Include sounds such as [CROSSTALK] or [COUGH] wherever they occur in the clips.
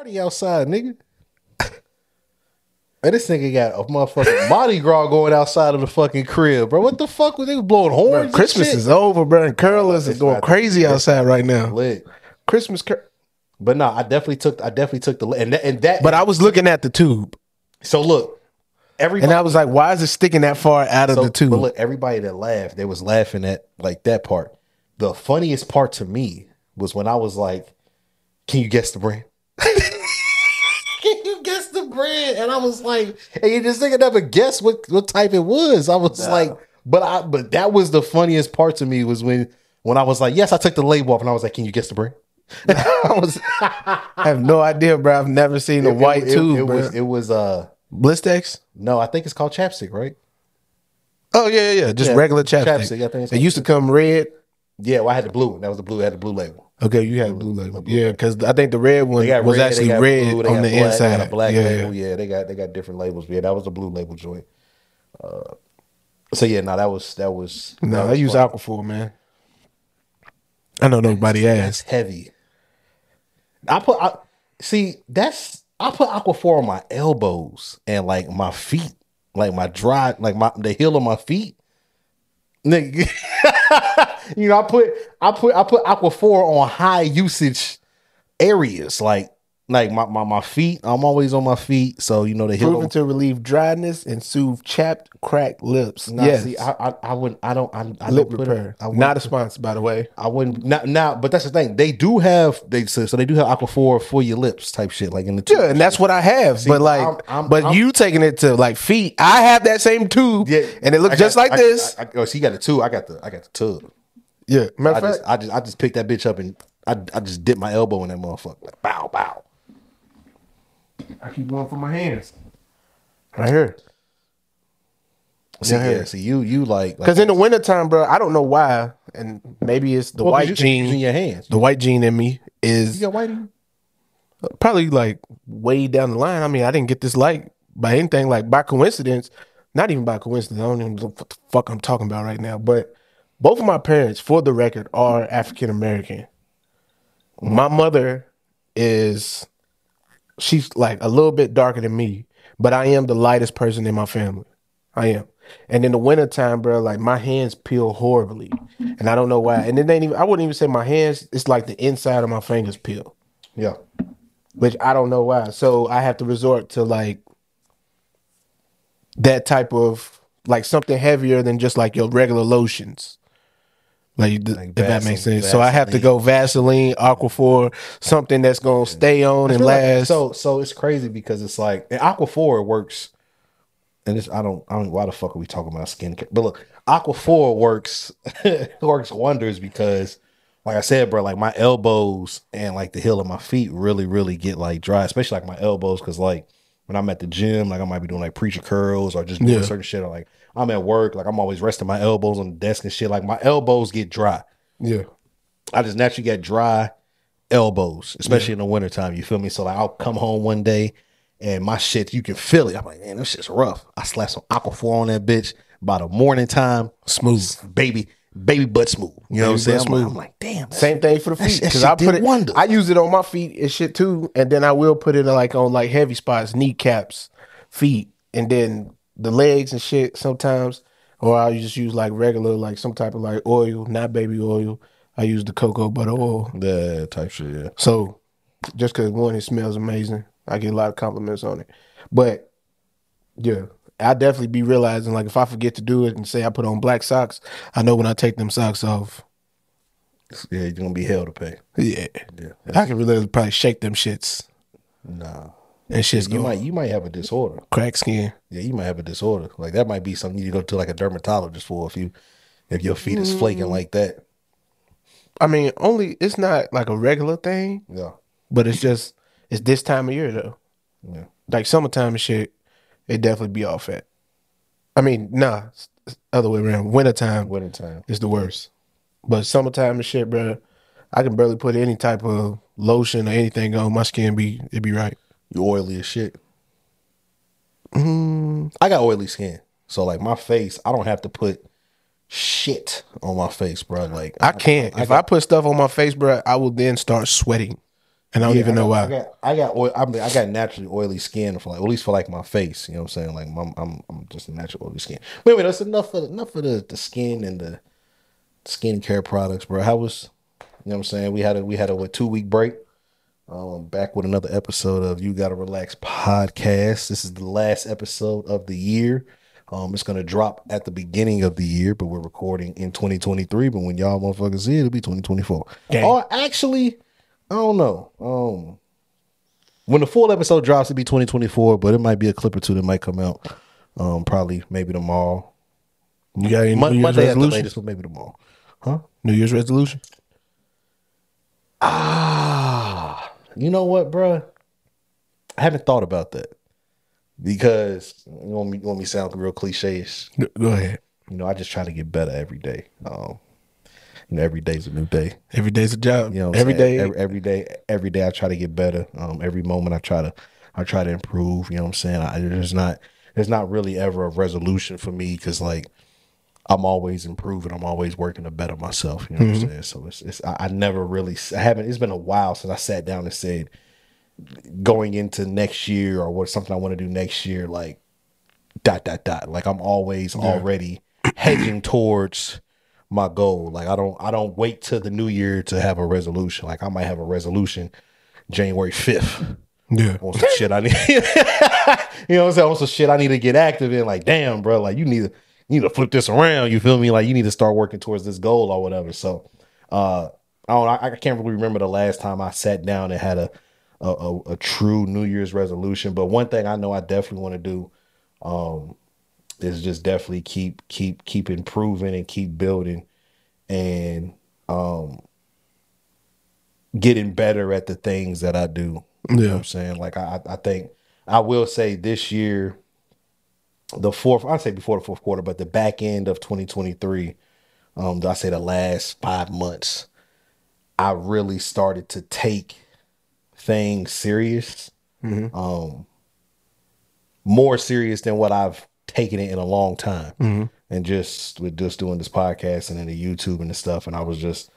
party outside, nigga. Man, this nigga got a motherfucking [LAUGHS] Mardi Gras going outside of the fucking crib, bro. What the fuck was they blowing horns? and Christmas is over, bro. And curlers is going crazy outside right now. lit. Christmas, cur- But no, I definitely took I definitely took the and that, and that but I was looking at the tube, so look, everybody and I was like, "Why is it sticking that far out of so, the tube?" But look, everybody that laughed, they was laughing at like that part. The funniest part to me was when I was like, "Can you guess the brand?" Can you guess the brand? And I was like, and you just nigga never guess what what type it was. I was like, but I but that was the funniest part to me was when when I was like, yes, I took the label off, and I was like, can you guess the brand? [LAUGHS] I was I have no idea, bro. I've never seen a white it, tube, It, bro. was it was uh Blistex? no, I think it's called chapstick, right? Oh yeah, yeah, just Yeah, regular chapstick. chapstick, I think it's it used to come red. Yeah, well, I had the blue one. That was the blue. I had the blue label. Okay, you had blue label. Yeah, because I think the red one was red, actually red blue, on the black, inside. A black yeah, label. yeah. They got they got different labels. Yeah, that was the blue label joint. Uh, so yeah, no, that was that was. No, that I use fun. Aquaphor, man. I know nobody asked. heavy. I put I, see that's I put Aquaphor on my elbows and like my feet, like my dry, like my the heel of my feet. Nigga, [LAUGHS] you know, I put I put I put Aquaphor on high usage areas, like like my, my my feet. I'm always on my feet, so you know the heel. Proven to relieve dryness and soothe chapped, cracked lips. Nah, yes, see, I, I I wouldn't I don't I, I lip don't put repair. it, I wouldn't a sponsor, by the way. I wouldn't now, now, but that's the thing. They do have they so, so they do have Aquaphor for your lips type shit, like in the tube. Yeah, and that's what I have. but like, I'm- I'm- but I'm- you taking it to like feet. I have that same tube, Yeah, and it looks just like I- this. I, I, oh, so you got the two. I got the I got the tub. Yeah, matter I of fact, just I just I just picked that bitch up and I I just dipped my elbow in that motherfucker. Like, bow bow. I keep going for my hands. Right here. See, Yeah. yeah, see you you like Because in the wintertime, bro, I don't know why, and maybe it's the Well, 'cause white you- gene. using your hands. The white gene in me is You got white in you? probably like way down the line. I mean, I didn't get this light by anything like by coincidence. Not even by coincidence. I don't even know what the fuck I'm talking about right now. But both of my parents, for the record, are African American. My mother is she's like a little bit darker than me, but I am the lightest person in my family. I am. And in the wintertime, bro, like my hands peel horribly. And I don't know why. And it ain't even I wouldn't even say my hands, it's like the inside of my fingers peel Yeah. which I don't know why. So I have to resort to like that type of like something heavier than just like your regular lotions. Like, th- Like if that makes Vaseline- sense. So I have to go Vaseline, Aquaphor, something that's gonna stay on and feel like- last. so so it's crazy because it's like in Aquaphor works, and it's I don't I don't why the fuck are we talking about skincare? But look, Aquaphor works [LAUGHS] works wonders because, like I said, bro, like my elbows and like the heel of my feet really really get like dry, especially like my elbows because like when I'm at the gym, like I might be doing like preacher curls or just doing Yeah. certain shit, or like I'm at work, like I'm always resting my elbows on the desk and shit. Like my elbows get dry. yeah. I just naturally get dry elbows, especially in the wintertime. You feel me? So like I'll come home one day and my shit, you can feel it. I'm like, man, this shit's rough. I slap some aquaphor on that bitch by the morning time. Smooth. Baby, baby butt smooth. You know what I'm saying? I'm. I'm like, damn. Same thing for the feet because I put it. wonders. I use it on my feet and shit too, and then I will put it like on like heavy spots, kneecaps, feet, and then the legs and shit sometimes. Or I'll just use like regular, like some type of like oil, not baby oil. I use the cocoa butter oil. Yeah, type shit, yeah. So just because one, it smells amazing. I get a lot of compliments on it. But yeah, I definitely be realizing like if I forget to do it and say I put on black socks, I know when I take them socks off. Yeah, you're gonna be hell to pay. Yeah. Yeah. I can really probably shake them shits Nah. and shit's You going might you might have a disorder. crack skin. Yeah, you might have a disorder. Like that might be something you need to go to like a dermatologist for if you if your feet is flaking Mm. like that. I mean, only it's not like a regular thing, Yeah. but it's just it's this time of year though. Yeah. Like summertime and shit, it definitely be off at. I mean, nah, other way around. Wintertime Wintertime. is the worst. But summertime and shit, bro, I can barely put any type of lotion or anything on my skin. Be it be right. You oily as shit. Mm, I got oily skin. So like my face, I don't have to put shit on my face, bro. Like I can't. if I put stuff on my face, bro, I will then start sweating. And I don't Yeah, even know got, why. I got I got oil, I, mean, I got naturally oily skin for like at least for like my face. You know what I'm saying? Like I'm I'm, I'm just a natural oily skin. Wait minute, that's enough for enough of the, the skin and the skincare products, bro. How was you know what I'm saying? We had a we had a what two week break. Um, back with another episode of You Gotta Relax podcast. This is the last episode of the year. Um, it's gonna drop at the beginning of the year, but we're recording in 2023. But when y'all motherfuckers see it, it'll be 2024. Dang. Or actually, I don't know. Um, when the full episode drops, it'll be 2024, but it might be a clip or two that might come out. Um, probably maybe tomorrow. You got any Mon- New Year's Monday at the resolution? latest, but maybe tomorrow. Huh? New Year's resolution? Ah, you know what, bruh? I haven't thought about that because you want me, you want me to sound real cliche. Go go ahead. You know, I just try to get better every day. Um, you know, every day's a new day. Every day's a job. You know, every day. every, every day, every day, I try to get better. Um, every moment, I try to, I try to improve. You know what I'm saying? I, there's not, there's not really ever a resolution for me because like I'm always improving. I'm always working to better myself. You know what I'm saying? So it's, it's, I, I never really, I haven't. It's been a while since I sat down and said, going into next year or what something I want to do next year, like dot dot dot. Like I'm always already hedging towards my goal. Like I don't I don't wait till the new year to have a resolution. Like I might have a resolution January fifth. yeah. On some shit I need [LAUGHS] You know what I'm saying? On some shit I need to get active in. Like, damn, bro, like you need to you need to flip this around. You feel me? Like you need to start working towards this goal or whatever. So uh I don't I, I can't really remember the last time I sat down and had a a, a, a true New Year's resolution. But one thing I know I definitely want to do um, is just definitely keep keep keep improving and keep building and um, getting better at the things that I do. You know what Yeah. I'm saying? Like I I think I will say this year, the fourth I'd say before the fourth quarter, but the back end of 2023, um, I say the last five months, I really started to take things serious. Um more serious than what I've taken it in a long time. Mm-hmm. And just with just doing this podcast and then the YouTube and the stuff. And I was just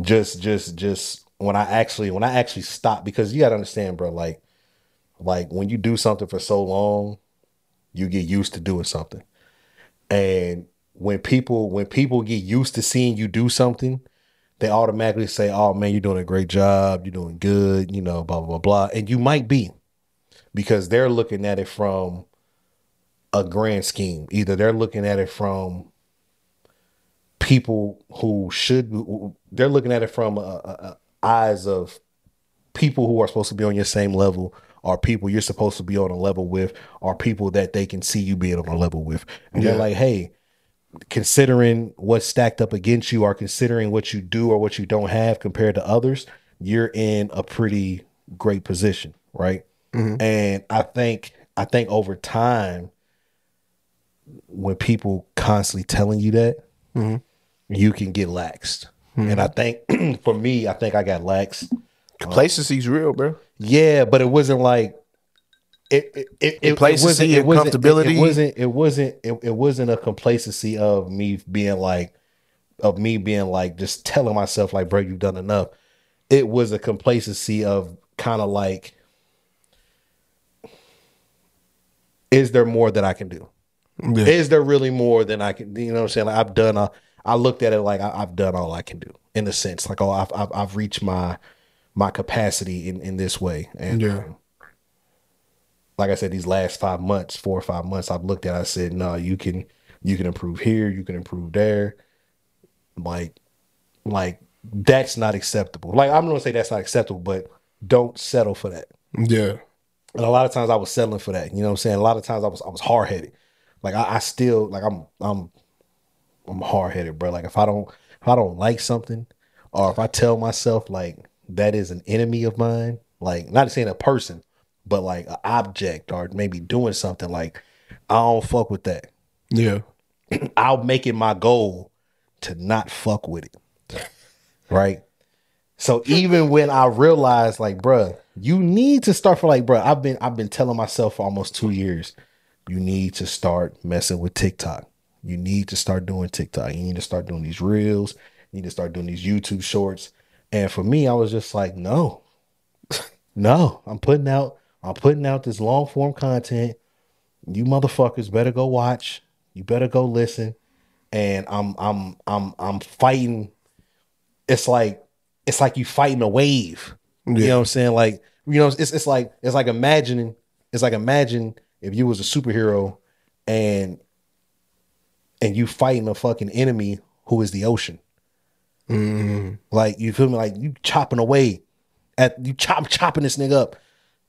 just just just when I actually when I actually stopped because you gotta understand, bro, like like when you do something for so long, you get used to doing something. And when people when people get used to seeing you do something, they automatically say, "Oh man, you're doing a great job. You're doing good." You know, blah blah blah blah. And you might be because they're looking at it from a grand scheme. Either they're looking at it from people who should. They're looking at it from uh, uh, uh, eyes of people who are supposed to be on your same level or people you're supposed to be on a level with or people that they can see you being on a level with and they're like hey considering what's stacked up against you or considering what you do or what you don't have compared to others you're in a pretty great position right and i think i think over time when people constantly telling you that mm-hmm. you can get laxed and i mm-hmm. think [CLEARS THROAT] for me i think i got laxed Complacency's real, bro. yeah, but it wasn't like it. It, it, it, it wasn't. and It wasn't. It, it wasn't. It wasn't. It, it wasn't a complacency of me being like, of me being like, just telling myself like, bro, you've done enough. It was a complacency of kind of like, is there more that I can do? Yeah. Is there really more than I can? You know what I'm saying? Like I've done. A, I looked at it like I, I've done all I can do in a sense. Like oh, I've I've, I've reached my my capacity in in this way. And Yeah. um, like I said, these last five months, four or five months, I've looked at. it, I said, no, you can you can improve here, you can improve there. Like, like that's not acceptable. Like I'm gonna say that's not acceptable, but don't settle for that. Yeah. And a lot of times I was settling for that. You know what I'm saying? A lot of times I was I was hard headed. Like I, I still like I'm I'm I'm hard headed, bro. Like if I don't if I don't like something, or if I tell myself like that is an enemy of mine, like not saying a person, but like an object or maybe doing something, like I don't fuck with that. Yeah. [CLEARS THROAT] I'll make it my goal to not fuck with it. Right. So even when I realized, like, bruh, you need to start for like, bruh, I've been I've been telling myself for almost two years, you need to start messing with TikTok. You need to start doing TikTok. You need to start doing these reels. You need to start doing these YouTube shorts. And for me, I was just like, no. [LAUGHS] No, I'm putting out I'm putting out this long form content. You motherfuckers better go watch. You better go listen. And I'm I'm I'm I'm fighting. It's like it's like you fighting a wave. You know what I'm saying? Like, you know, it's it's like it's like imagining it's like imagine if you was a superhero and and you fighting a fucking enemy who is the ocean. Mm, Like you feel me? Like you chopping away at you chop chopping this nigga up.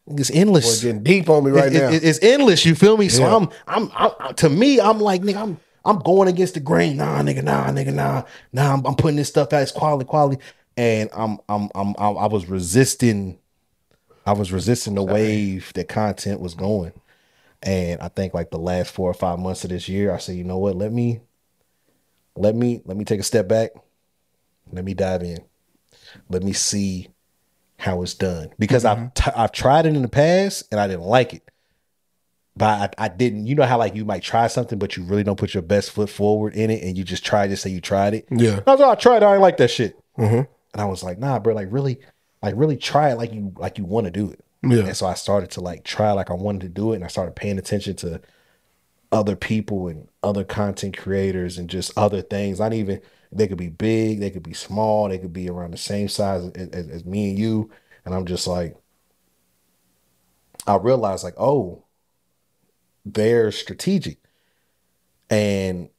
It's endless. boy, getting deep on me right It- now. it- it's endless. You feel me? So Yeah. I'm, I'm, I'm, to me, I'm like, nigga, I'm, I'm going against the grain. Nah, nigga, nah, nigga, nah, nah. I'm, I'm putting this stuff out. It's quality, quality, and I'm, I'm, I'm, I, I was resisting. I was resisting the wave that content was going, and I think like the last four or five months of this year, I said, you know what? Let me, let me, let me take a step back. Let me dive in. Let me see how it's done because I've t- I've tried it in the past and I didn't like it, but I, I didn't. You know how like you might try something, but you really don't put your best foot forward in it, and you just try to say you tried it. yeah. I was like, I tried. it, I ain't like that shit, Mhm. and I was like, nah, bro, like really, like really try it like you like you want to do it. Yeah. And so I started to like try like I wanted to do it, and I started paying attention to other people and other content creators and just other things. Not even they could be big, they could be small, they could be around the same size as, as, as me and you. And I'm just like, I realized like, oh, they're strategic, and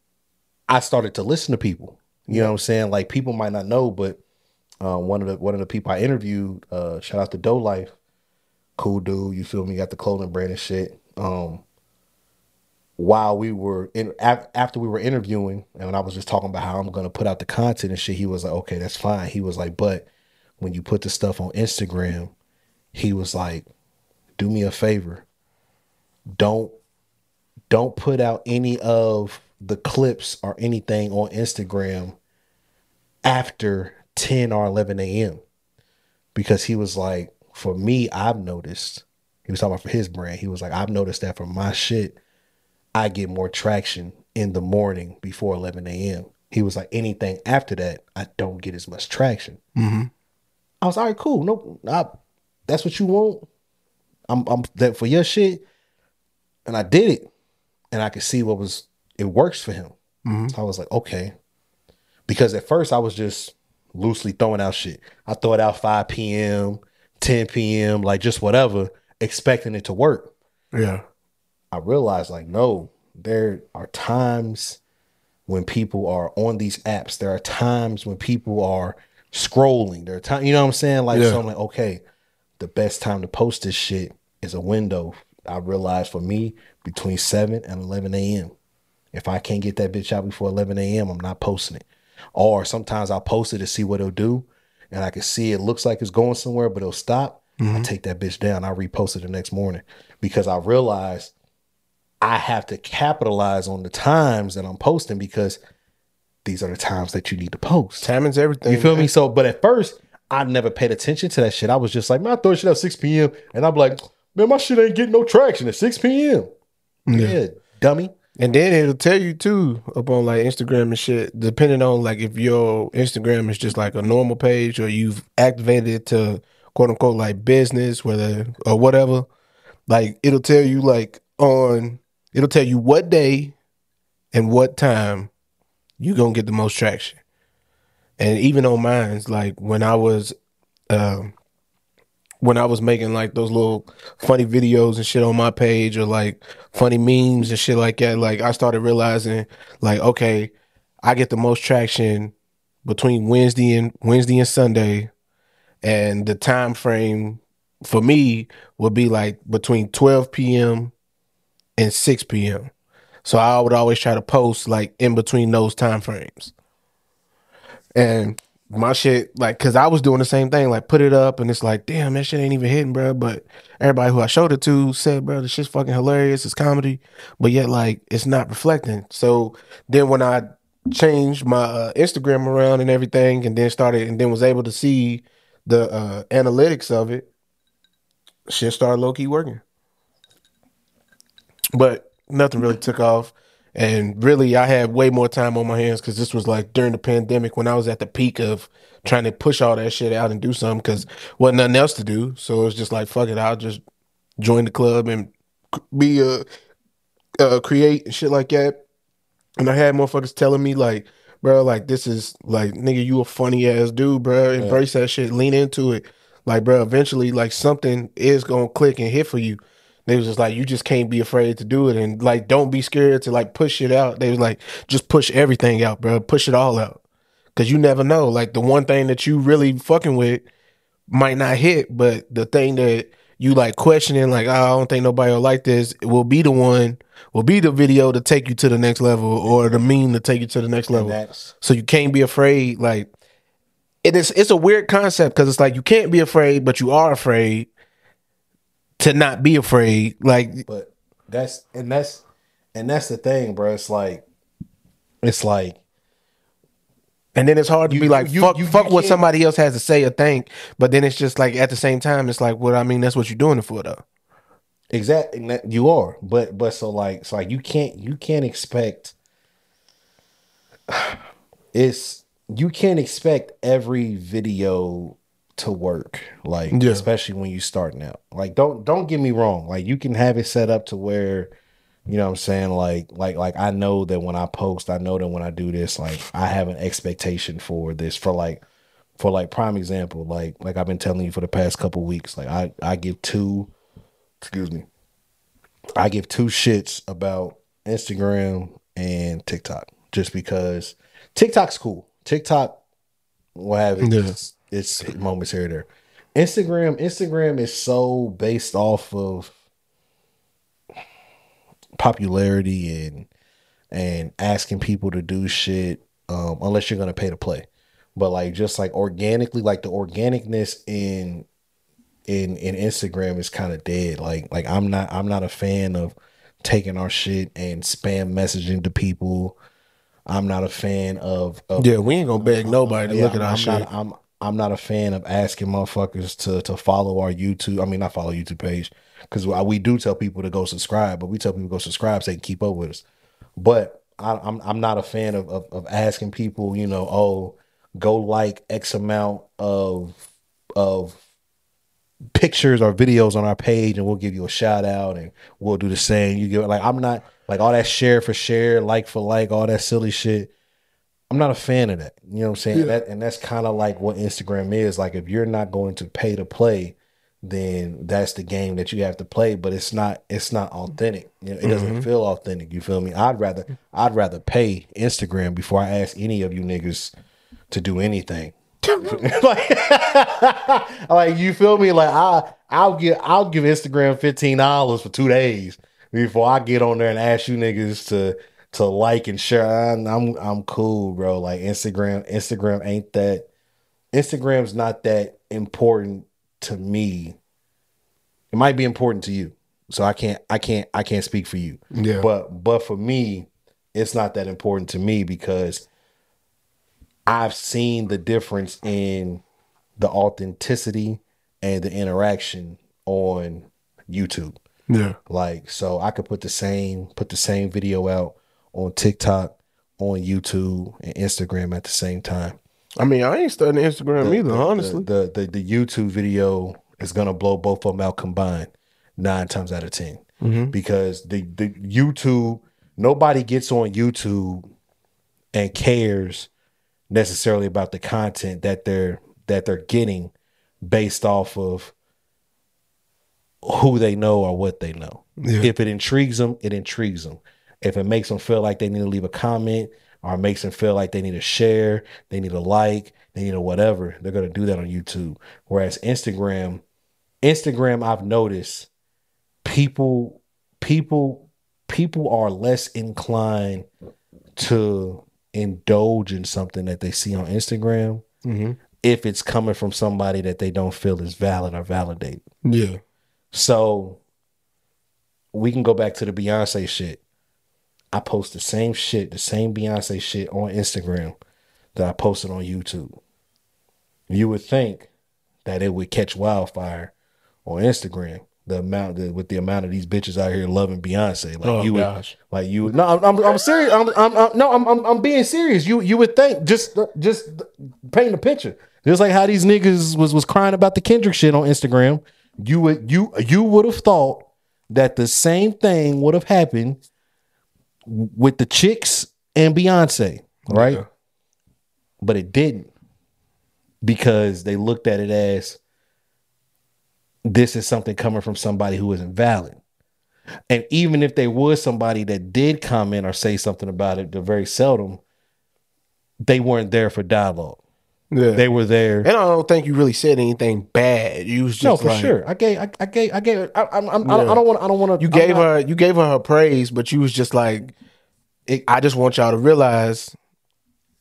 I started to listen to people. You know what I'm saying? Like people might not know, but uh, one of the one of the people I interviewed, uh, shout out to Doe Life, cool dude. You feel me? Got the clothing brand and shit. Um, while we were in af- after we were interviewing, and when I was just talking about how I'm gonna put out the content and shit, he was like, "Okay, that's fine." He was like, "But when you put the stuff on Instagram," he was like, "Do me a favor, don't don't put out any of the clips or anything on Instagram after 10 or 11 a.m." Because he was like, "For me, I've noticed." He was talking about for his brand. He was like, "I've noticed that for my shit." I get more traction in the morning before 11 a.m. He was like, anything after that, I don't get as much traction. Mm-hmm. I was all right, cool. No, I, that's what you want. I'm, I'm that for your shit, and I did it, and I could see what was it works for him. So I was like, okay, because at first I was just loosely throwing out shit. I throw it out 5 p.m., 10 p.m., like just whatever, expecting it to work. Yeah. I realized like no, there are times when people are on these apps. There are times when people are scrolling. There are times, you know what I'm saying? Like Yeah. so I'm like, okay, the best time to post this shit is a window. I realized for me between seven and eleven a.m. If I can't get that bitch out before eleven a.m., I'm not posting it. Or sometimes I'll post it to see what it'll do, and I can see it looks like it's going somewhere, but it'll stop. I mm-hmm. take that bitch down. I repost it the next morning because I realize I have to capitalize on the times that I'm posting because these are the times that you need to post. Timing's everything. You feel man. me? So, but at first, I never paid attention to that shit. I was just like, man, I throw shit at 6 p.m. And I'm like, man, my shit ain't getting no traction at 6 p.m. Yeah, dummy. And then it'll tell you too up on like Instagram and shit, depending on like if your Instagram is just like a normal page or you've activated it to quote unquote like business, whether or whatever. Like it'll tell you like on it'll tell you what day and what time you gonna get the most traction. And even on mine's like when I was um when I was making like those little funny videos and shit on my page or like funny memes and shit like that, like I started realizing like, okay, I get the most traction between Wednesday and Wednesday and Sunday. And the time frame for me would be like between 12 p.m. and 6 p.m. So I would always try to post like in between those time frames. And my shit, like, cause I was doing the same thing, like put it up and it's like, damn, that shit ain't even hitting, bro. But everybody who I showed it to said, bro, this shit's fucking hilarious. It's comedy, but yet like it's not reflecting. So then when I changed my uh, Instagram around and everything, and then started and then was able to see the uh, analytics of it, shit started low key working. But nothing really took off. And really, I had way more time on my hands because this was like during the pandemic when I was at the peak of trying to push all that shit out and do something because wasn't nothing else to do. So it was just like, fuck it, I'll just join the club and be a uh, create and shit like that. And I had motherfuckers telling me like, bro, like this is like nigga, you a funny ass dude, bro. Embrace that shit, lean into it. Like, bro, eventually like something is gonna click and hit for you. They was just like, you just can't be afraid to do it, and like, don't be scared to like push it out. They was like, just push everything out, bro. Push it all out, cause you never know. Like the one thing that you really fucking with might not hit, but the thing that you like questioning, like, oh, I don't think nobody will like this, will be the one, will be the video to take you to the next level, or the meme to take you to the next level. So you can't be afraid. Like it is, it's a weird concept because it's like you can't be afraid, but you are afraid to not be afraid. Like but that's and that's and that's the thing, bro. It's like it's like And then it's hard to You- be like, you- fuck, you- fuck what somebody else has to say or think. But then it's just like at the same time, it's like, well, I mean, that's what you're doing it for, though. Exactly, you are, but but so like so like you can't you can't expect [SIGHS] it's you can't expect every video to work like Yeah. especially when you starting out like don't don't get me wrong like you can have it set up to where you know what I'm saying like like like I know that when I post I know that when I do this like I have an expectation for this for like for like prime example like like I've been telling you for the past couple weeks like I I give two excuse me I give two shits about Instagram and TikTok just because TikTok's cool. TikTok will have Yeah. Its moments here and there. Instagram, Instagram is so based off of popularity and and asking people to do shit um, unless you're gonna pay to play. But like just like organically, like the organicness in in in Instagram is kind of dead. Like like I'm not I'm not a fan of taking our shit and spam messaging to people. I'm not a fan of, of Yeah, we ain't gonna beg nobody to yeah, look at our I'm shit. Not, I'm I'm not a fan of asking motherfuckers to to follow our YouTube. I mean, not follow YouTube page because we do tell people to go subscribe, but we tell people go subscribe so they can keep up with us. But I, I'm I'm not a fan of, of of asking people, you know, oh, go like X amount of of pictures or videos on our page and we'll give you a shout out and we'll do the same. You get like I'm not like all that share for share, like for like, all that silly shit. I'm not a fan of that. You know what I'm saying? That and that's kind of like what Instagram is. Like if you're not going to pay to play, then that's the game that you have to play. But it's not it's not authentic. You know, it doesn't mm-hmm. feel authentic. You feel me? I'd rather I'd rather pay Instagram before I ask any of you niggas to do anything. [LAUGHS] like, [LAUGHS] like you feel me? Like I I'll give I'll give Instagram fifteen dollars for two days before I get on there and ask you niggas to to like and share. I'm I'm, I'm cool, bro. Like Instagram Instagram ain't that Instagram's not that important to me. It might be important to you. So I can't I can't I can't speak for you. Yeah. But but for me, it's not that important to me because I've seen the difference in the authenticity and the interaction on YouTube. Yeah. Like so I could put the same put the same video out on TikTok, on YouTube, and Instagram at the same time. I mean, I ain't studying Instagram either, The- honestly. The, the the YouTube video is gonna blow both of them out combined nine times out of 10 Mm-hmm. because the the YouTube nobody gets on YouTube and cares necessarily about the content that they're that they're getting based off of who they know or what they know. Yeah. If it intrigues them, it intrigues them. If it makes them feel like they need to leave a comment or makes them feel like they need to share, they need a like, they need a whatever, they're going to do that on YouTube. Whereas Instagram, Instagram, I've noticed people, people, people are less inclined to indulge in something that they see on Instagram Mm-hmm. if it's coming from somebody that they don't feel is valid or validated. Yeah. So we can go back to the Beyonce shit. I post the same shit, the same Beyonce shit on Instagram that I posted on YouTube. You would think that it would catch wildfire on Instagram, The amount the, with the amount of these bitches out here loving Beyonce, like Oh, you would, gosh. like you. would- No, I'm I'm, I'm serious. I'm, I'm, I'm no, I'm, I'm I'm being serious. You you would think just just paint a picture. Just like how these niggas was was crying about the Kendrick shit on Instagram. You would you you would have thought that the same thing would have happened with the chicks and Beyonce, right? Yeah. But it didn't because they looked at it as this is something coming from somebody who isn't valid. And even if there was somebody that did comment or say something about it, they're very seldom, they weren't there for dialogue. Yeah. They were there. and I don't think you really said anything bad. You was just No, for like, sure. I gave, I, I gave, I gave. I, I'm, I'm, I don't want, I don't want to. You gave her you gave her her praise, but you was just like, It- I just want y'all to realize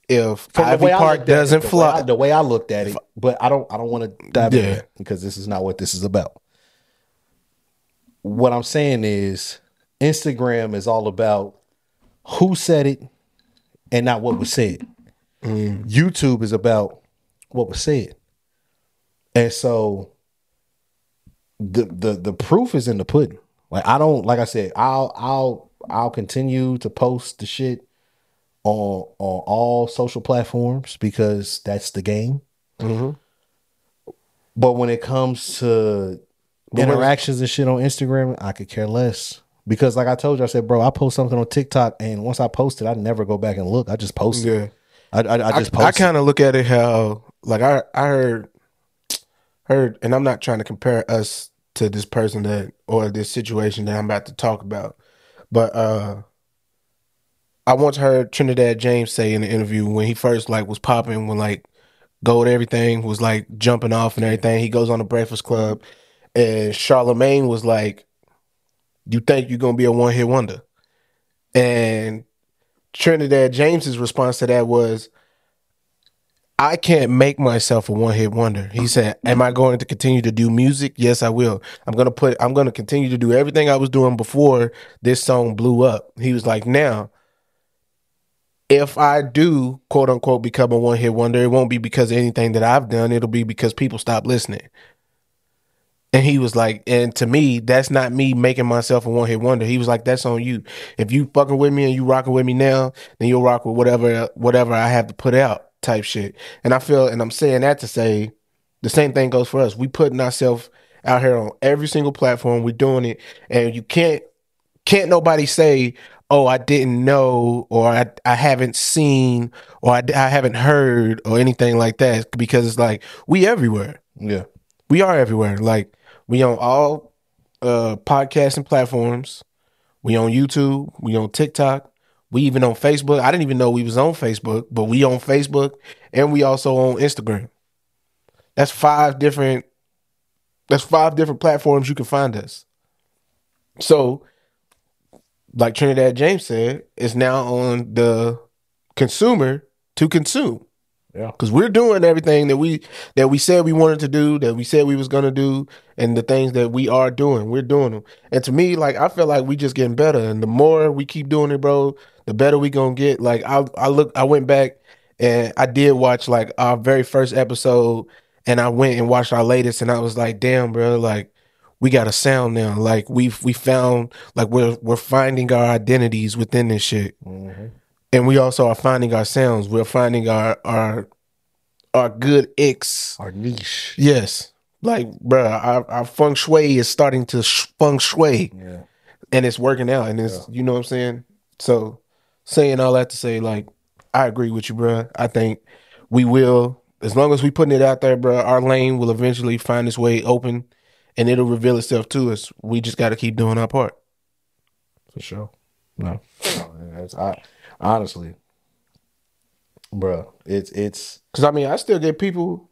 if Ivy Park doesn't the way I, fly, the way I looked at it, but I don't, I don't want to dive in Yeah. there because this is not what this is about. What I'm saying is, Instagram is all about who said it and not what was said. Mm. YouTube is about what was said, and so the the the proof is in the pudding. Like I don't, like I said, I'll I'll I'll continue to post the shit on on all social platforms because that's the game. Mhm. But when it comes to interactions and shit on Instagram, I could care less. Because like I told you, I said, bro, I post something on TikTok, and once I post it, I never go back and look. I just post it. yeah. I, I, I just I, post. I kind of look at it how like I I heard heard and I'm not trying to compare us to this person that or this situation that I'm about to talk about. But uh I once heard Trinidad James say in the interview when he first like was popping when like gold everything was like jumping off and everything. He goes on the Breakfast Club and Charlemagne was like, You think you're gonna be a one hit wonder? And Trinidad James's response to that was, I can't make myself a one hit wonder. He said, Am I going to continue to do music? Yes, I will. I'm gonna put I'm gonna continue to do everything I was doing before this song blew up. He was like, Now, if I do quote unquote become a one hit wonder, it won't be because of anything that I've done. It'll be because people stop listening. And he was like, and to me, that's not me making myself a one hit wonder. He was like, that's on you. If you fucking with me and you rocking with me now, then you'll rock with whatever whatever I have to put out type shit. And I feel, and I'm saying that to say, the same thing goes for us. We putting ourselves out here on every single platform. We're doing it, and you can't can't nobody say, "Oh, I didn't know," or "I I haven't seen," or "I, I haven't heard," or anything like that, because it's like we everywhere yeah. we are everywhere. Like we on all uh podcasting platforms. We on YouTube. We on TikTok. We even on Facebook. I didn't even know we was on Facebook, but we on Facebook and we also on Instagram. That's five different. That's five different platforms you can find us. So, like Trinidad James said, it's now on the consumer to consume Yeah. because we're doing everything that we that we said we wanted to do that we said we was gonna do and the things that we are doing we're doing them and to me like i feel like we just getting better. And the more we keep doing it bro the better we gonna get. Like i i look i went back and i did watch like our very first episode and i went and watched our latest and i was like damn bro like we got a sound now. Like we've we found like we're we're finding our identities within this shit mm-hmm. And we also are finding our sounds. We're finding our our our good icks. Our niche. Yes, like bruh, our, our feng shui is starting to sh- feng shui, Yeah. and it's working out. And it's you know what I'm saying. So saying all that to say, like I agree with you, bruh. I think we will, as long as we putting it out there, bruh. Our lane will eventually find its way open, and it'll reveal itself to us. We just got to keep doing our part. For sure. No. no I, honestly, bro, it's it's Cause I mean, I still get people,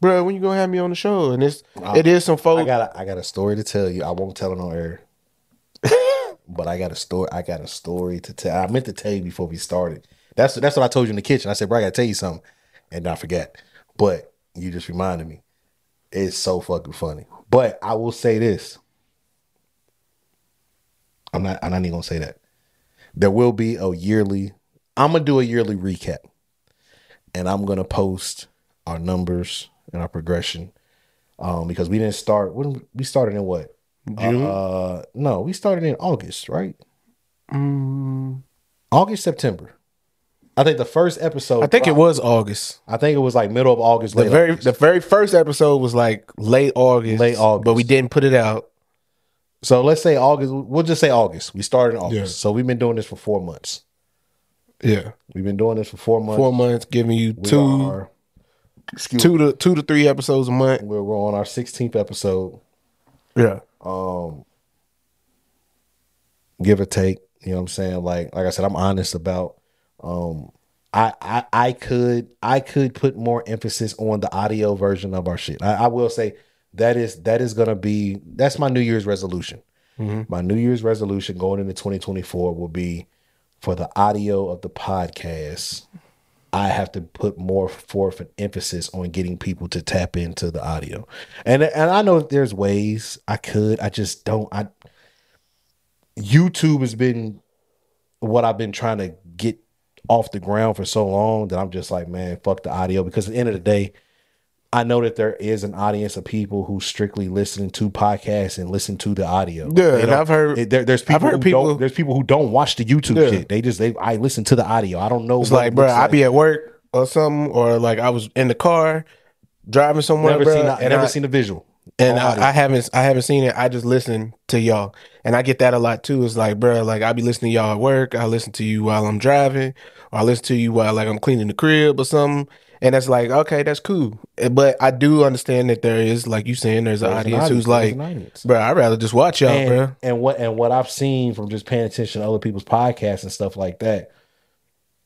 bruh, When you gonna have me on the show? And it's it is some folks. I got a, I got a story to tell you. I won't tell it on air. [LAUGHS] but I got a story. I got a story to tell. I meant to tell you before we started. That's that's what I told you in the kitchen. I said, bro, I gotta tell you something, and I forget. But you just reminded me. It's so fucking funny. But I will say this. I'm not. I'm not even gonna say that. There will be a yearly. I'm gonna do a yearly recap, and I'm gonna post our numbers and our progression um, because we didn't start. When we started in what? June. Uh, no, we started in August, right? Mm, August, September. I think the first episode. I think it was August. I think it was like middle of August. The very August. the very first episode was like late August. Late August. but we didn't put it out. So let's say August. We'll just say August. We started in August. Yeah. So we've been doing this for four months. Yeah, We've been doing this for four months. four months, giving you We two are- excuse two to two to three episodes a month. We're, we're on our 16th episode. Yeah, um give or take you know what i'm saying like like i said i'm honest about um I, I I could I could put more emphasis on the audio version of our shit. I, I will say that is that is gonna be that's my New Year's resolution. Mm-hmm. My New Year's resolution going into 2024 will be for the audio of the podcast. I have to put more forth an emphasis on getting people to tap into the audio, and and I know there's ways I could. I just don't. I YouTube has been what I've been trying to get off the ground for so long that I'm just like, man, fuck the audio. Because at the end of the day, I know that there is an audience of people who strictly listen to podcasts and listen to the audio. Yeah, and I've heard- there- there's people, heard who people- don't, there's people who don't watch the YouTube Yeah. shit. They just they I listen to the audio. I don't know. it's like, it bro, looks I be at work or something, or like I was in the car driving somewhere, never bro, seen and never I, seen a visual. and. I, I haven't I haven't seen it. I just listen to y'all, and I get that a lot too. It's like, bro, like I be listening to y'all at work. I listen to you while I'm driving, or I listen to you while like I'm cleaning the crib or something. And that's like, okay, that's cool. But I do understand that there is, like you saying, there's an There's an audience audience, who's like, audience. bro, I'd rather just watch y'all, and, bro. and what and what I've seen from just paying attention to other people's podcasts and stuff like that,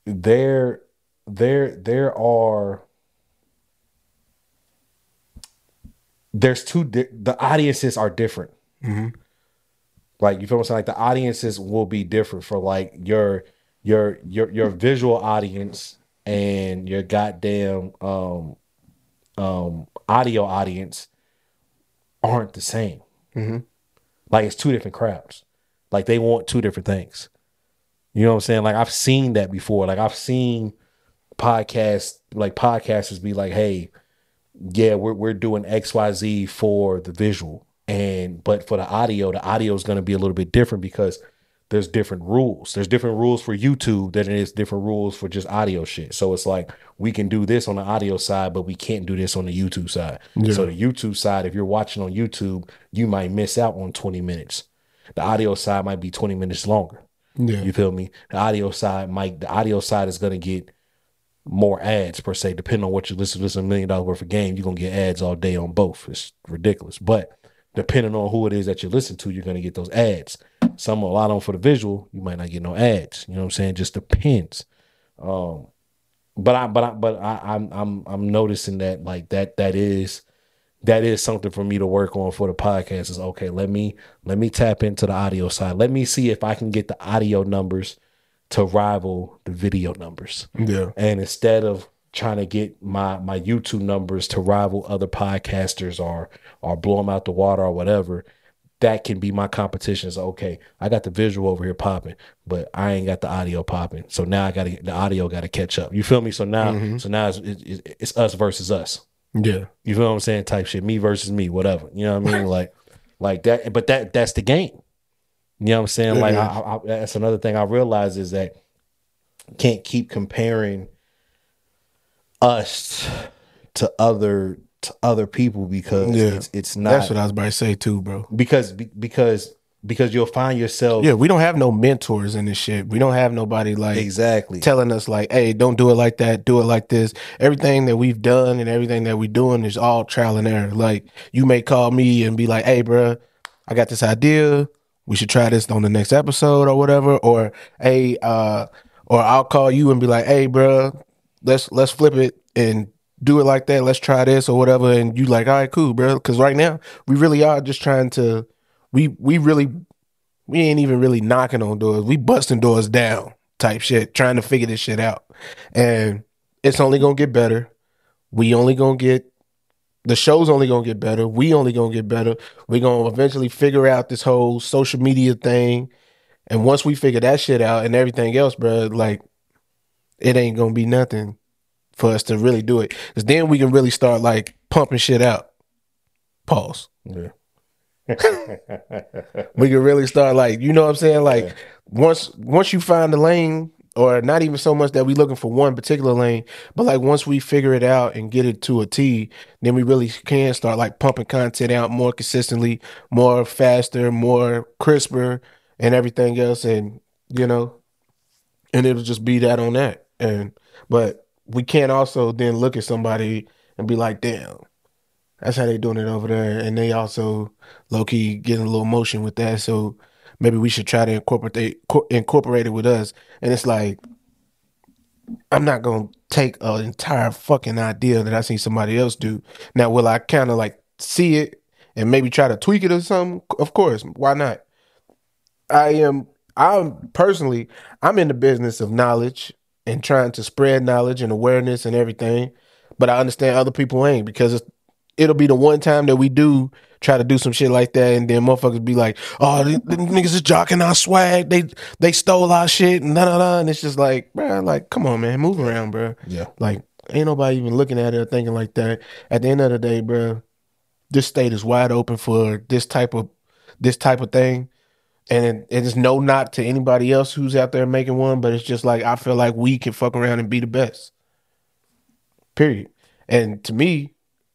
there there there are there's two di- the audiences are different. Mm-hmm. Like you feel what I'm saying? Like the audiences will be different for like your your your your visual audience and your goddamn um um audio audience aren't the same. Like it's two different crowds. Like they want two different things. You know what I'm saying? Like I've seen that before. Like I've seen podcasts, like podcasters be like, hey, yeah, we're we're doing XYZ for the visual. And but for the audio, the audio is gonna be a little bit different because there's different rules. There's different rules for YouTube than it is different rules for just audio shit. So it's like we can do this on the audio side, but we can't do this on the YouTube side. So the YouTube side, if you're watching on YouTube, you might miss out on 20 minutes. The audio side might be 20 minutes longer. Yeah. You feel me? The audio side might the audio side is gonna get more ads per se, depending on what you listen to. Listen a million dollar worth of game, you're gonna get ads all day on both. It's ridiculous. But depending on who it is that you listen to, you're gonna get those ads. Some a lot on for the visual, you might not get no ads. You know what I'm saying? Just depends. Um, but I but I but I, I'm I'm I'm noticing that like that that is that is something for me to work on for the podcast is okay let me let me tap into the audio side let me see if i can get the audio numbers to rival the video numbers Yeah. and instead of trying to get my my youtube numbers to rival other podcasters or or blow them out the water or whatever that can be my competition is okay i got the visual over here popping but i ain't got the audio popping so now i gotta the audio gotta catch up you feel me so now mm-hmm. so now it's, it's, it's us versus us Yeah. you feel what I'm saying? Type shit. Me versus me, whatever. You know what I mean? like, [LAUGHS] like that. But that that's the game. You know what I'm saying? Like, I, I, that's another thing I realize is that can't keep comparing us to other to other people because Yeah. it's it's not That's what I was about to say too, bro. because because because you'll find yourself Yeah, we don't have no mentors in this shit. We don't have nobody like exactly telling us like, "Hey, don't do it like that. Do it like this." Everything that we've done and everything that we're doing is all trial and error. Like you may call me and be like, "Hey, bro, I got this idea. We should try this on the next episode or whatever." Or, "Hey, uh," or I'll call you and be like, "Hey, bro, let's let's flip it and." Do it like that. Let's try this or whatever. And you like, all right, cool, bro. Because right now we really are just trying to. We we really we ain't even really knocking on doors. We busting doors down type shit, trying to figure this shit out. And it's only gonna get better. We only gonna get the show's only gonna get better. We only gonna get better. we gonna eventually figure out this whole social media thing. And once we figure that shit out and everything else, bro, like it ain't gonna be nothing for us to really do it. Cause then we can really start like pumping shit out. Pause. Yeah. [LAUGHS] we can really start like you know what I'm saying. Like yeah. once once you find the lane, or not even so much that we looking for one particular lane, but like once we figure it out and get it to a T, then we really can start like pumping content out more consistently, more faster, more crisper, and everything else, and you know, and it'll just be that on that. And but we can't also then look at somebody and be like, damn, that's how they doing it over there, and they also low key getting a little motion with that. So maybe we should try to incorporate incorporate it with us. And it's like I'm not gonna take an entire fucking idea that I see somebody else do. Now, will I kind of like see it and maybe try to tweak it or something? Of course, why not? I am. I'm personally. I'm in the business of knowledge and trying to spread knowledge and awareness and everything. But I understand other people ain't because it's it'll be the one time that we do try to do some shit like that, and then motherfuckers be like, "Oh, the, niggas is jocking our swag. They they stole our shit." And da da da. And it's just like, bro, like, come on, man, move around, bro. Yeah. Like, ain't nobody even looking at it or thinking like that. At the end of the day, bro, this state is wide open for this type of this type of thing. And it, is no not to anybody else who's out there making one, but it's just like I feel like we can fuck around and be the best. Period. And to me,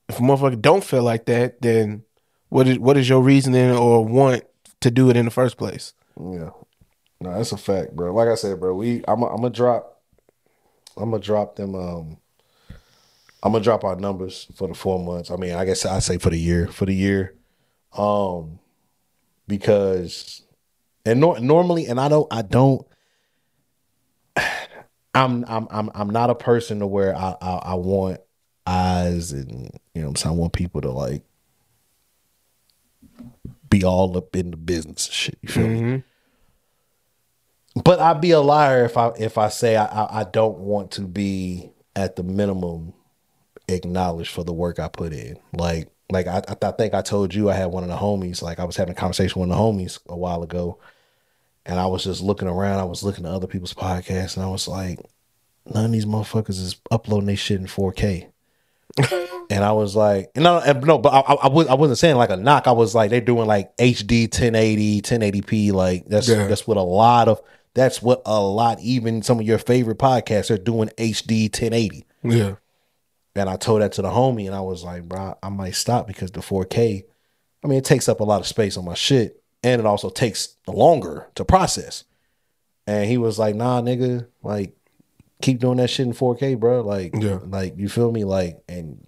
if a motherfucker don't feel like that, then what is what is your reasoning or want to do it in the first place? Yeah, no, that's a fact, bro. Like I said, bro, we I'm I'm gonna drop, I'm gonna drop them. Um, I'm gonna drop our numbers for the four months. I mean, I guess I say for the year, for the year, um, because and nor- normally, and I don't, I don't. [SIGHS] I'm I'm I'm I'm not a person to where I I, I want eyes and you know I'm saying I want people to like be all up in the business shit. You feel mm-hmm. me? But I'd be a liar if I if I say I, I, I don't want to be at the minimum acknowledged for the work I put in. Like like I I think I told you I had one of the homies. Like I was having a conversation with the homies a while ago, and I was just looking around. I was looking at other people's podcasts, and I was like, none of these motherfuckers is uploading their shit in 4K. [LAUGHS] and I was like, no, no, but I, I, was I wasn't saying like a knock. I was like, they're doing like HD 1080, 1080p. Like that's yeah. that's what a lot of that's what a lot. Even some of your favorite podcasts are doing HD 1080. Yeah. And I told that to the homie, and I was like, bro, I might stop because the 4K. I mean, it takes up a lot of space on my shit, and it also takes longer to process. And he was like, nah, nigga, like keep doing that shit in 4K, bro. Like, yeah. like you feel me? Like, and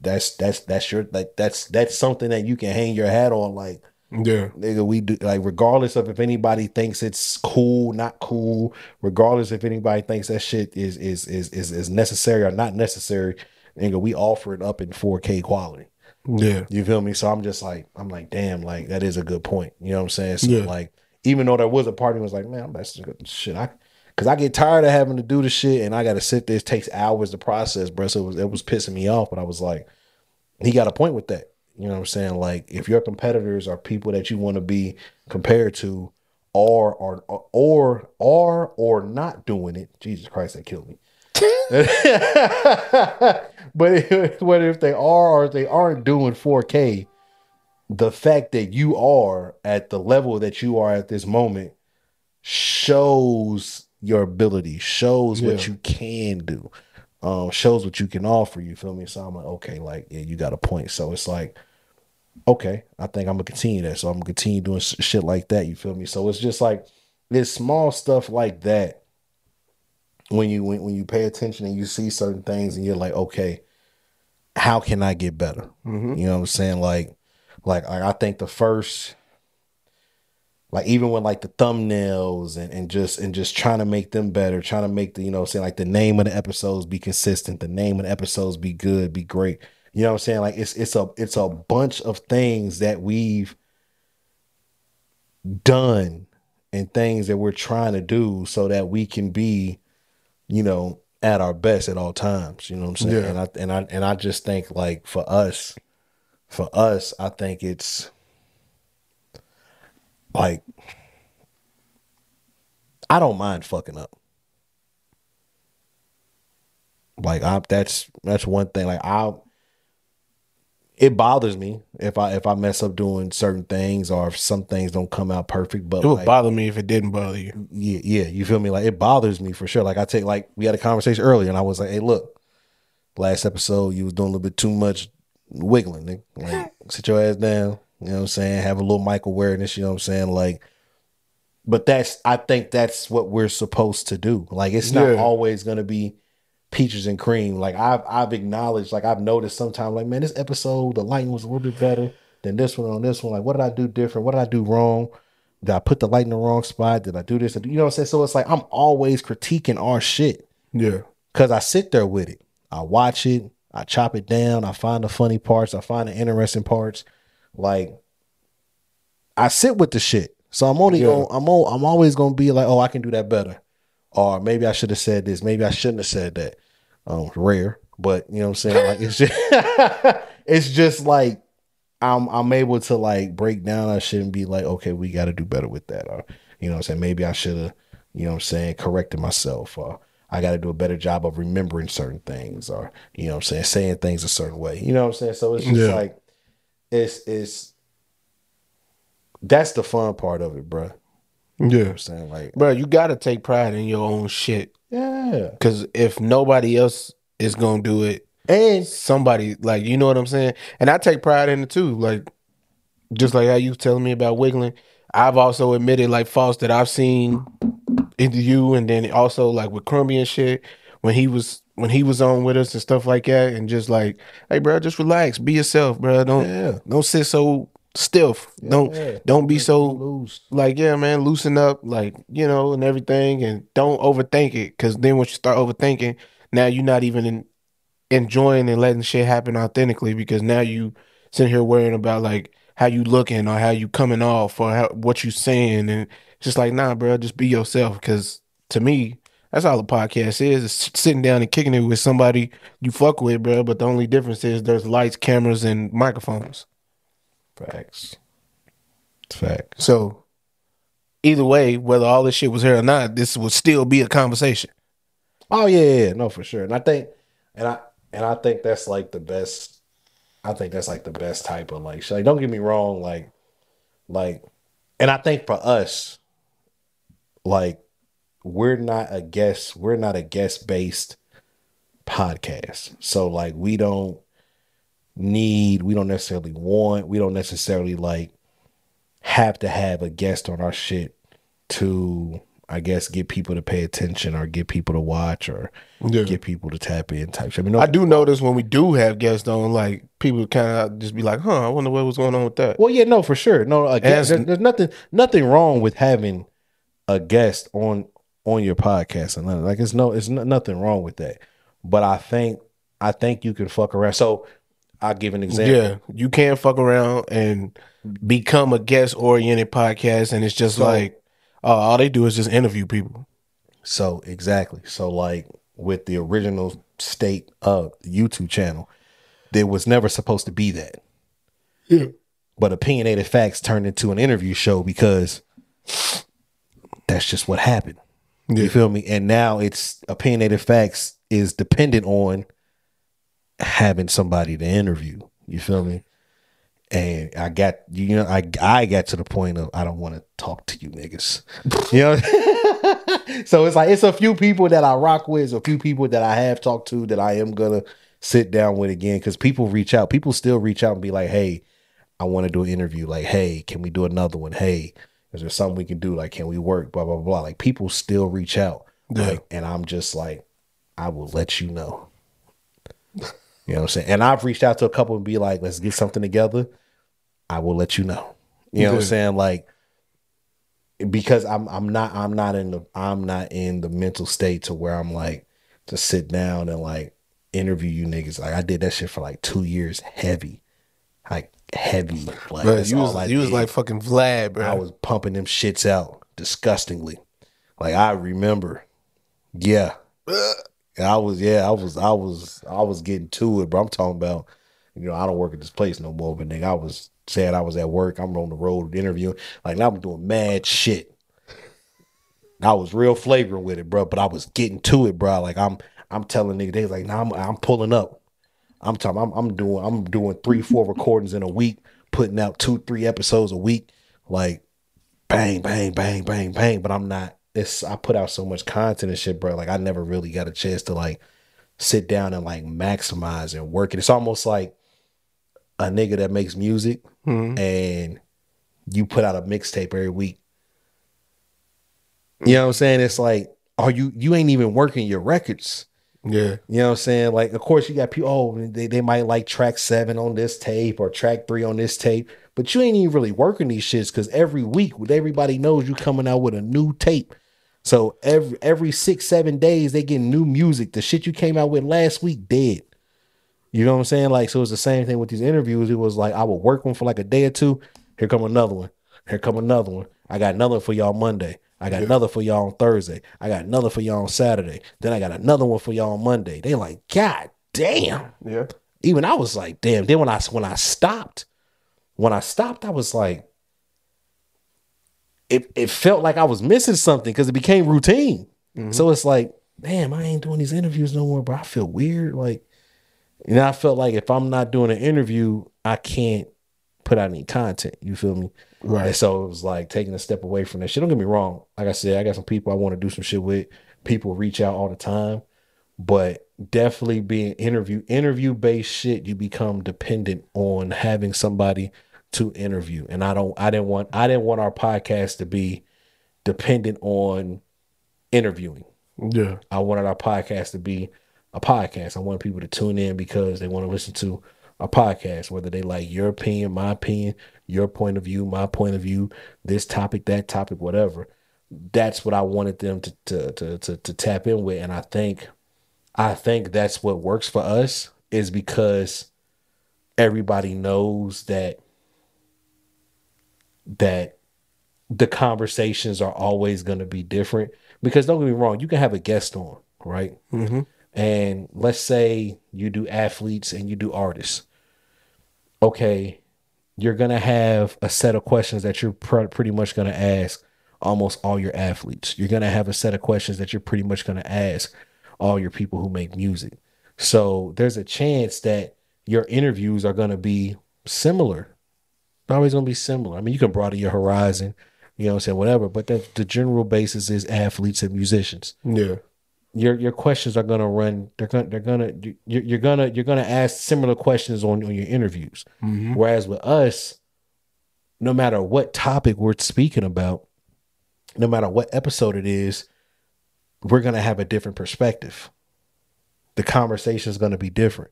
that's that's that's your like that's that's something that you can hang your hat on. Like, yeah, nigga, we do like regardless of if anybody thinks it's cool, not cool, regardless if anybody thinks that shit is is is is, is necessary or not necessary, nigga, we offer it up in 4K quality. Yeah. You feel me? So I'm just like, I'm like, damn, like that is a good point. You know what I'm saying? So yeah. like, even though there was a party was like, man, I'm that's shit. I Cause I get tired of having to do the shit and I gotta sit there. It takes hours to process, bro. So it was, it was pissing me off. But I was like, he got a point with that. You know what I'm saying? Like if your competitors are people that you want to be compared to, or or or or or not doing it, Jesus Christ, that killed me. [LAUGHS] but [LAUGHS] if, whether if they are or if they aren't doing 4K, the fact that you are at the level that you are at this moment shows your ability, shows yeah. what you can do, um, shows what you can offer. You feel me? So I'm like, okay, like yeah, you got a point. So it's like, okay, I think I'm gonna continue that. So I'm gonna continue doing shit like that. You feel me? So it's just like it's small stuff like that. When you when, when you pay attention and you see certain things and you're like, okay, how can I get better? Mm-hmm. You know what I'm saying? Like, like I think the first like even with like the thumbnails and, and just and just trying to make them better trying to make the you know saying like the name of the episodes be consistent the name of the episodes be good be great you know what i'm saying like it's it's a it's a bunch of things that we've done and things that we're trying to do so that we can be you know at our best at all times you know what i'm saying yeah. and i and i and i just think like for us for us i think it's like, I don't mind fucking up. Like I that's that's one thing. Like I it bothers me if I if I mess up doing certain things or if some things don't come out perfect. But It would like, bother me if it didn't bother you. yeah, yeah, you feel me? Like it bothers me for sure. Like I take like we had a conversation earlier, and I was like, "Hey, look, last episode you was doing a little bit too much wiggling. Nigga. [LAUGHS] Like sit your ass down. You know what I'm saying? Have a little mic awareness. You know what I'm saying? Like, but that's I think that's what we're supposed to do. Like it's not Yeah. always gonna be peaches and cream. Like I've I've acknowledged, like I've noticed sometimes, like man, this episode the lighting was a little bit better than this one on this one. Like, what did I do different? What did I do wrong? Did I put the light in the wrong spot? Did I do this? You know what I'm saying? So it's like I'm always critiquing our shit Yeah. because I sit there with it. I watch it. I chop it down. I find the funny parts. I find the interesting parts. Like I sit with the shit. So I'm only Yeah. going. I'm al- I'm always gonna be like, oh, I can do that better, or maybe I should have said this. Maybe I shouldn't have said that. Um, rare, but you know what I'm saying. Like it's just, [LAUGHS] it's just like I'm I'm able to like break down I shouldn't be like, okay, we got to do better with that, or you know what I'm saying. Maybe I should have, you know what I'm saying, corrected myself, or I got to do a better job of remembering certain things, or you know what I'm saying, saying things a certain way. You know what I'm saying. So it's just Yeah. like, it's it's that's the fun part of it, bro. You know Yeah. I'm saying like, Bro, you gotta take pride in your own shit. yeah, Cause if nobody else is gonna do it, and somebody like you know what I'm saying? And I take pride in it too. Like just like how you telling me about wiggling. I've also admitted like faults that I've seen in you and then also like with Crumbie and shit when he was when he was on with us and stuff like that and just like, hey bro, just relax, be yourself, bro. Don't Yeah. don't sit so stiff. Yeah. Don't don't be so loose. like yeah man loosen up like you know and everything and don't overthink it because then once you start overthinking now you're not even in, enjoying and letting shit happen authentically because now you sitting here worrying about like how you looking or how you coming off or how, what you saying and it's just like nah bro just be yourself because to me that's all the podcast is is sitting down and kicking it with somebody you fuck with bro but the only difference is there's lights cameras and microphones Facts. Facts. So either way, whether all this shit was here or not, this would still be a conversation. Oh yeah, yeah, yeah, no, for sure. And I think, and I and I think that's like the best. I think that's like the best type of like. Like, don't get me wrong, like, like, and I think for us, like, we're not a guest. We're not a guest based podcast. So like, we don't need. We don't necessarily want. We don't necessarily like have to have a guest on our shit to I guess get people to pay attention or get people to watch or Yeah. get people to tap in type shit. I mean, no, I do notice when we do have guests on, like people kind of just be like, "Huh, I wonder what was going on with that." well, yeah, no, for sure. No, As- there's, there's nothing nothing wrong with having a guest on on your podcast and nothing. like it's no it's no, nothing wrong with that. But I think I think you can fuck around. So I'll give an example. Yeah, you can't fuck around and become a guest oriented podcast, and it's just So- like, oh, all they do is just interview people. So exactly. So like with the original state of YouTube channel, there was never supposed to be that. Yeah. But opinionated facts turned into an interview show because that's just what happened. Yeah. You feel me? And now it's opinionated facts is dependent on having somebody to interview. You feel me? And I got you know I I got to the point of I don't want to talk to you niggas. [LAUGHS] You know. [LAUGHS] so it's like it's a few people that I rock with, a few people that I have talked to that I am gonna sit down with again because people reach out. People still reach out and be like, "Hey, I want to do an interview. Like, hey, can we do another one? Hey, is there something we can do? Like, can we work? Blah blah blah. Like, people still reach out. Yeah. Like, and I'm just like, I will let you know. You know what I'm saying? And I've reached out to a couple and be like, let's get something together. I will let you know. You know what I'm saying? Like, because I'm I'm not I'm not in the I'm not in the mental state to where I'm like to sit down and like interview you niggas. Like I did that shit for like two years, heavy, like heavy. Like Bro, you was you was like fucking Vlad, bro. I was pumping them shits out disgustingly. Like I remember, yeah, I was yeah I was I was I was getting to it, but I'm talking about you know I don't work at this place no more, but nigga I was saying I was at work, I'm on the road interviewing, like now I'm doing mad shit. I was real flagrant with it, bro, but I was getting to it, bro. Like I'm I'm telling nigga they like nah, I'm I'm pulling up. I'm talking. I'm, I'm doing. I'm doing three, four recordings in a week, putting out two, three episodes a week. Like, bang, bang, bang, bang, bang. But I'm not. It's. I put out so much content and shit, bro. Like, I never really got a chance to like sit down and like maximize and work it. It's almost like a nigga that makes music mm-hmm. and you put out a mixtape every week. You know what I'm saying? It's like, are you you ain't even working your records. Yeah. You know what I'm saying? Like, of course, you got people, oh, they, they might like track seven on this tape or track three on this tape, but you ain't even really working these shits because every week, with everybody knows you coming out with a new tape. So every every six, seven days, they get new music. The shit you came out with last week, dead. You know what I'm saying? Like, so it's the same thing with these interviews. It was like I would work one for like a day or two. Here come another one. Here come another one. I got another for y'all Monday. I got another for y'all on Thursday. I got another for y'all on Saturday. Then I got another one for y'all on Monday. They like, God damn. Yeah. Even I was like, damn. Then when I when I stopped, when I stopped, I was like, it it felt like I was missing something because it became routine. Mm-hmm. So it's like, damn, I ain't doing these interviews no more, but I feel weird. Like, you know, I felt like if I'm not doing an interview, I can't put out any content. You feel me? Right. And so it was like taking a step away from that shit. Don't get me wrong. Like I said, I got some people I want to do some shit with. People reach out all the time, but definitely being interview interview based shit, you become dependent on having somebody to interview. And I don't. I didn't want. I didn't want our podcast to be dependent on interviewing. Yeah. I wanted our podcast to be a podcast. I wanted people to tune in because they want to listen to a podcast, whether they like your opinion, my opinion, your point of view, my point of view, this topic, that topic, whatever. That's what I wanted them to to to to, to tap in with, and I think, I think that's what works for us is because everybody knows that that the conversations are always going to be different. Because don't get me wrong you can have a guest on right? Mm-hmm. and let's say you do athletes and you do artists. Okay you're going to have a set of questions that you're pr- pretty much going to ask almost all your athletes. You're going to have a set of questions that you're pretty much going to ask all your people who make music. So there's a chance that your interviews are going to be similar they're always going to be similar i mean you can broaden your horizon you know what i'm saying whatever but the, the general basis is athletes and musicians Yeah. your your questions are gonna run. They're gonna they're gonna you're, you're gonna you're gonna ask similar questions on on your interviews. Mm-hmm. Whereas with us, no matter what topic we're speaking about, no matter what episode it is, we're gonna have a different perspective. The conversation is gonna be different.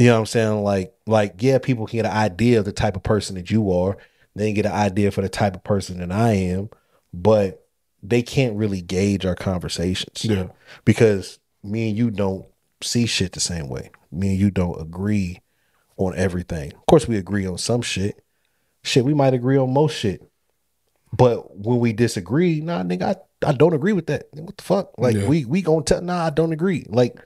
You know what I'm saying? Like like yeah, people can get an idea of the type of person that you are. They can get an idea for the type of person that I am, but they can't really gauge our conversations Yeah. because me and you don't see shit the same way. Me and you don't agree on everything. Of course, we agree on some shit. Shit, we might agree on most shit. But when we disagree, nah, nigga, I, I don't agree with that. What the fuck? Like Yeah. we we gonna tell nah, I don't agree. Like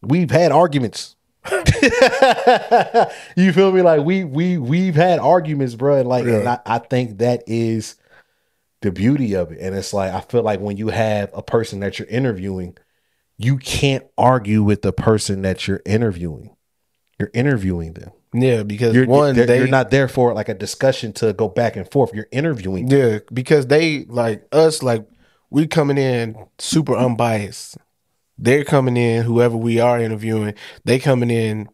we've had arguments. [LAUGHS] you feel me? Like we we we've had arguments, bro. And like and I, I think that is the beauty of it. And it's like I feel like when you have a person that you're interviewing, you can't argue with the person that you're interviewing. You're interviewing them. Yeah, because You're one, they're- they you're not there for like a discussion to go back and forth. You're interviewing. Yeah, because they like us, like we coming in super unbiased. They're coming in, whoever we are interviewing, they coming in.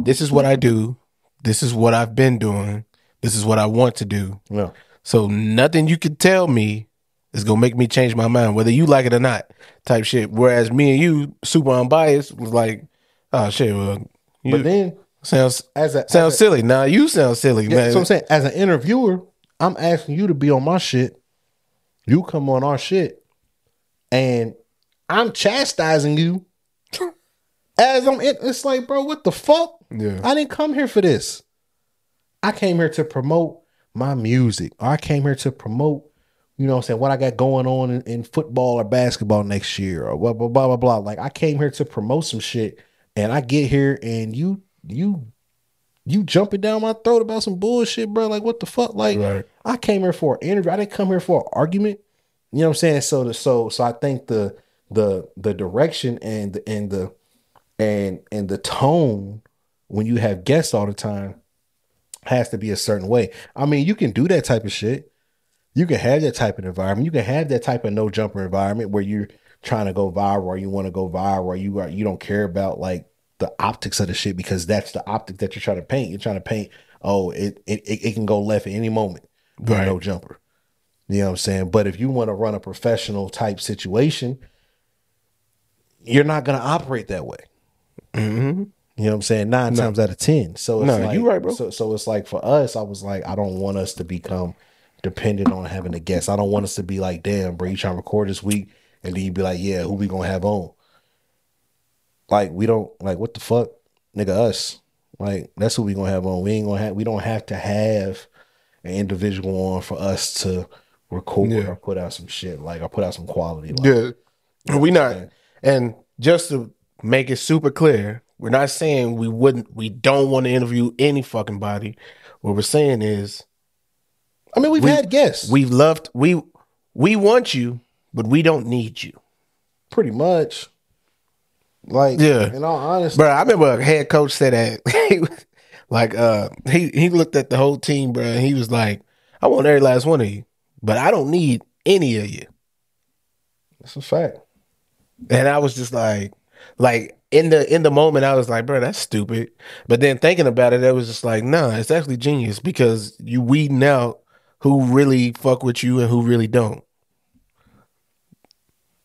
This is what I do. This is what I've been doing. This is what I want to do. Yeah. So nothing you can tell me is gonna make me change my mind, whether you like it or not, type shit. Whereas me and you, super unbiased, was like, oh shit, well, you But then sounds as a sounds as a- silly. Now you sound silly, yeah, man. so I'm saying as an interviewer, I'm asking you to be on my shit. You come on our shit, and I'm chastising you. As I'm, in, it's like, bro, what the fuck? yeah, I didn't come here for this. I came here to promote my music. I came here to promote, you know what I'm saying, what I got going on in, in football or basketball next year or blah blah blah blah blah. Like I came here to promote some shit and I get here and you you you jumping down my throat about some bullshit, bro. Like what the fuck? Like Right. I came here for an interview. I didn't come here for an argument. You know what I'm saying? So the so so I think the the the direction and the and the and and the tone when you have guests all the time has to be a certain way. I mean, you can do that type of shit. You can have that type of environment. You can have that type of no jumper environment where you're trying to go viral or you want to go viral or you are you don't care about like the optics of the shit because that's the optic that you're trying to paint. You're trying to paint, oh, it it, it can go left at any moment with Right. no jumper. You know what I'm saying? But if you want to run a professional type situation, you're not gonna operate that way. Mm-hmm. You know what I'm saying? Nine times out of ten. So it's No, like, you right, bro. So, so it's like for us, I was like, I don't want us to become dependent on having a guest. I don't want us to be like, damn, bro, you trying to record this week, and then you be like, yeah, who we gonna have on? Like we don't like what the fuck, nigga, us. Like that's who we gonna have on. We ain't gonna have. We don't have to have an individual on for us to record Yeah. or put out some shit. Like I put out some quality. Like, Yeah. We not and just to make it super clear, we're not saying we wouldn't we don't want to interview any fucking body. What we're saying is I mean, we've We- had guests. We've loved we we want you, but we don't need you. pretty much. Like, Yeah. In all honesty, Bro, I remember a head coach said that [LAUGHS] like uh he he looked at the whole team, bro, and he was like, I want every last one of you, but I don't need any of you. that's a fact. And I was just like, like in the in the moment, I was like, bro, that's stupid. But then thinking about it, it was just like, nah, it's actually genius because you weeding out who really fuck with you and who really don't.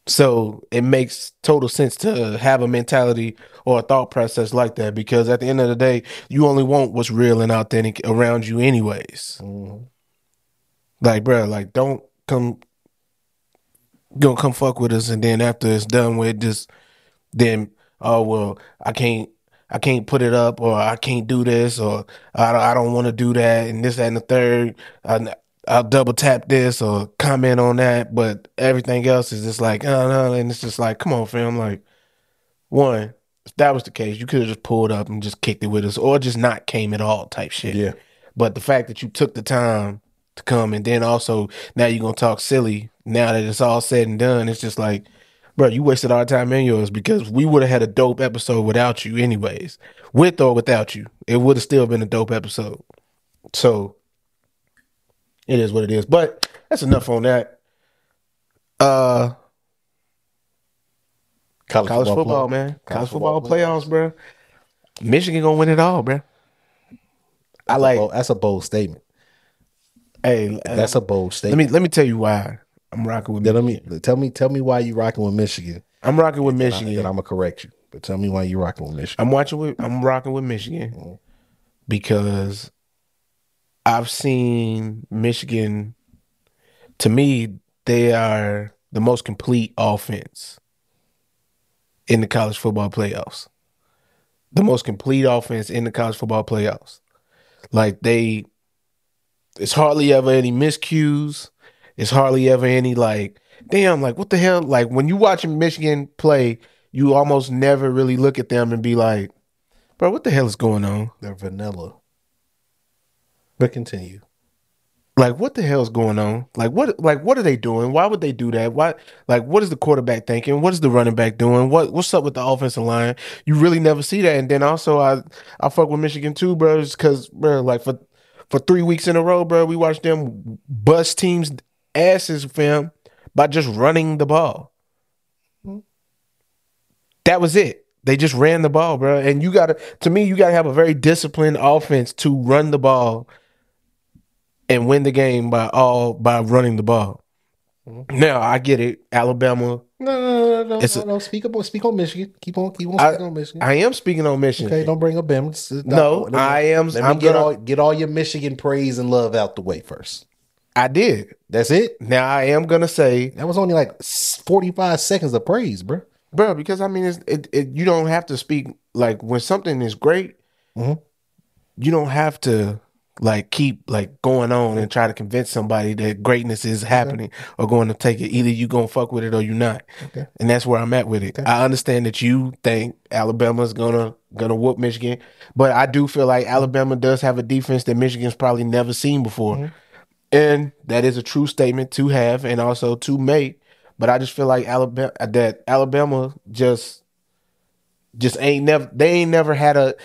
So it makes total sense to have a mentality or a thought process like that because at the end of the day, you only want what's real and authentic around you, anyways. Mhm. Like, bro, like don't come gonna come fuck with us and then after it's done with just then oh well I can't I can't put it up or I can't do this or I don't, I don't want to do that and this that and the third I, I'll double tap this or comment on that but everything else is just like oh no and it's just like come on fam like one if that was the case you could have just pulled up and just kicked it with us or just not came at all type shit Yeah. but the fact that you took the time to come and then also now you're gonna talk silly now that it's all said and done, it's just like, bro, you wasted our time and yours because we would have had a dope episode without you, anyways. With or without you, it would have still been a dope episode. So it is what it is. But that's enough on that. Uh College, college football, play- man. College, football, playoffs, bro. Michigan gonna win it all, bro. I That's a like bold- that's a bold statement. Hey That's a bold statement. let me let me tell you why I'm rocking with Then let Michigan. me tell me tell me why you rocking with Michigan. I'm rocking with Then Michigan. I'm gonna correct you, but tell me why you rocking with Michigan. I'm watching with I'm rocking with Michigan Mhm. because I've seen Michigan to me they are the most complete offense in the college football playoffs. The most complete offense in the college football playoffs. Like they it's hardly ever any miscues. It's hardly ever any like damn like what the hell like when you watching Michigan play you almost never really look at them and be like, bro, what the hell is going on? They're vanilla. But continue. Like, what the hell is going on? Like, what, like, what are they doing? Why would they do that? Why, like, what is the quarterback thinking? What is the running back doing? What, what's up with the offensive line? You really never see that. And then also, I, I fuck with Michigan too, bro, because, bro, like for, for three weeks in a row, bro, we watched them bust teams' asses, fam, by just running the ball. That was it. They just ran the ball, bro. And you gotta, to me, you gotta have a very disciplined offense to run the ball and win the game by all by running the ball. Now I get it, Alabama. No, no, no, no, It's no, a- no. Speak up, speak on Michigan. Keep on, keep on I- speaking on Michigan. I am speaking on Michigan. okay, don't bring up Bama. Just- No, I am. Let me I'm get gonna. all get all your Michigan praise and love out the way first. I did. That's it. Now I am gonna say, That was only like forty five seconds of praise, bro. bro, because I mean, it's, it, it. You don't have to speak like when something is great. Mhm. You don't have to like keep like going on and try to convince somebody that greatness is happening or going to take it. Either you gonna fuck with it or you not. Okay. And that's where I'm at with it. Okay. I understand that you think Alabama's gonna gonna whoop Michigan, but I do feel like Alabama does have a defense that Michigan's probably never seen before. Mhm. And that is a true statement to have and also to make. But I just feel like Alabama that Alabama just just ain't never they ain't never had a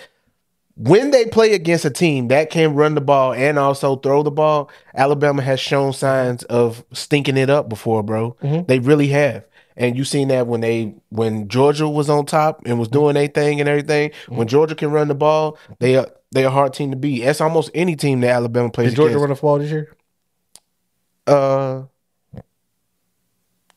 when they play against a team that can run the ball and also throw the ball, Alabama has shown signs of stinking it up before, bro. They really have. And you seen that when they when Georgia was on top and was doing their thing and everything. When Georgia can run the ball, they are they a hard team to beat. That's almost any team that Alabama plays. Did Georgia against. run the ball this year? Uh,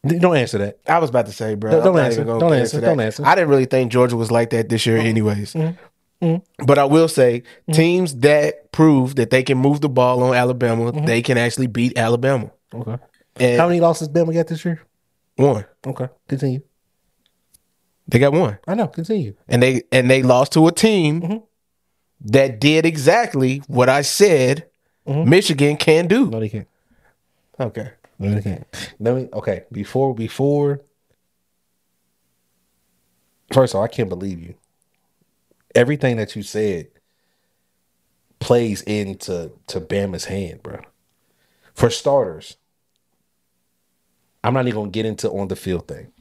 Don't answer that. I was about to say, bro. Don't- don't answer. Don't get answer. Don't that. answer. I didn't really think Georgia was like that this year, anyways. Mm-hmm. Mm-hmm. But I will say, mm-hmm. teams that prove that they can move the ball on Alabama, mm-hmm. they can actually beat Alabama. Okay. And How many losses Bama got this year? one, Okay. Continue. they got one, I know. Continue. and they and they lost to a team Mm-hmm. that did exactly what I said. Michigan can do. No, they can't. Okay. No, they can't. Let me. Okay. Before before. First of all, I can't believe you. Everything that you said plays into to Bama's hand, bro. For starters, I'm not even gonna get into on the field thing.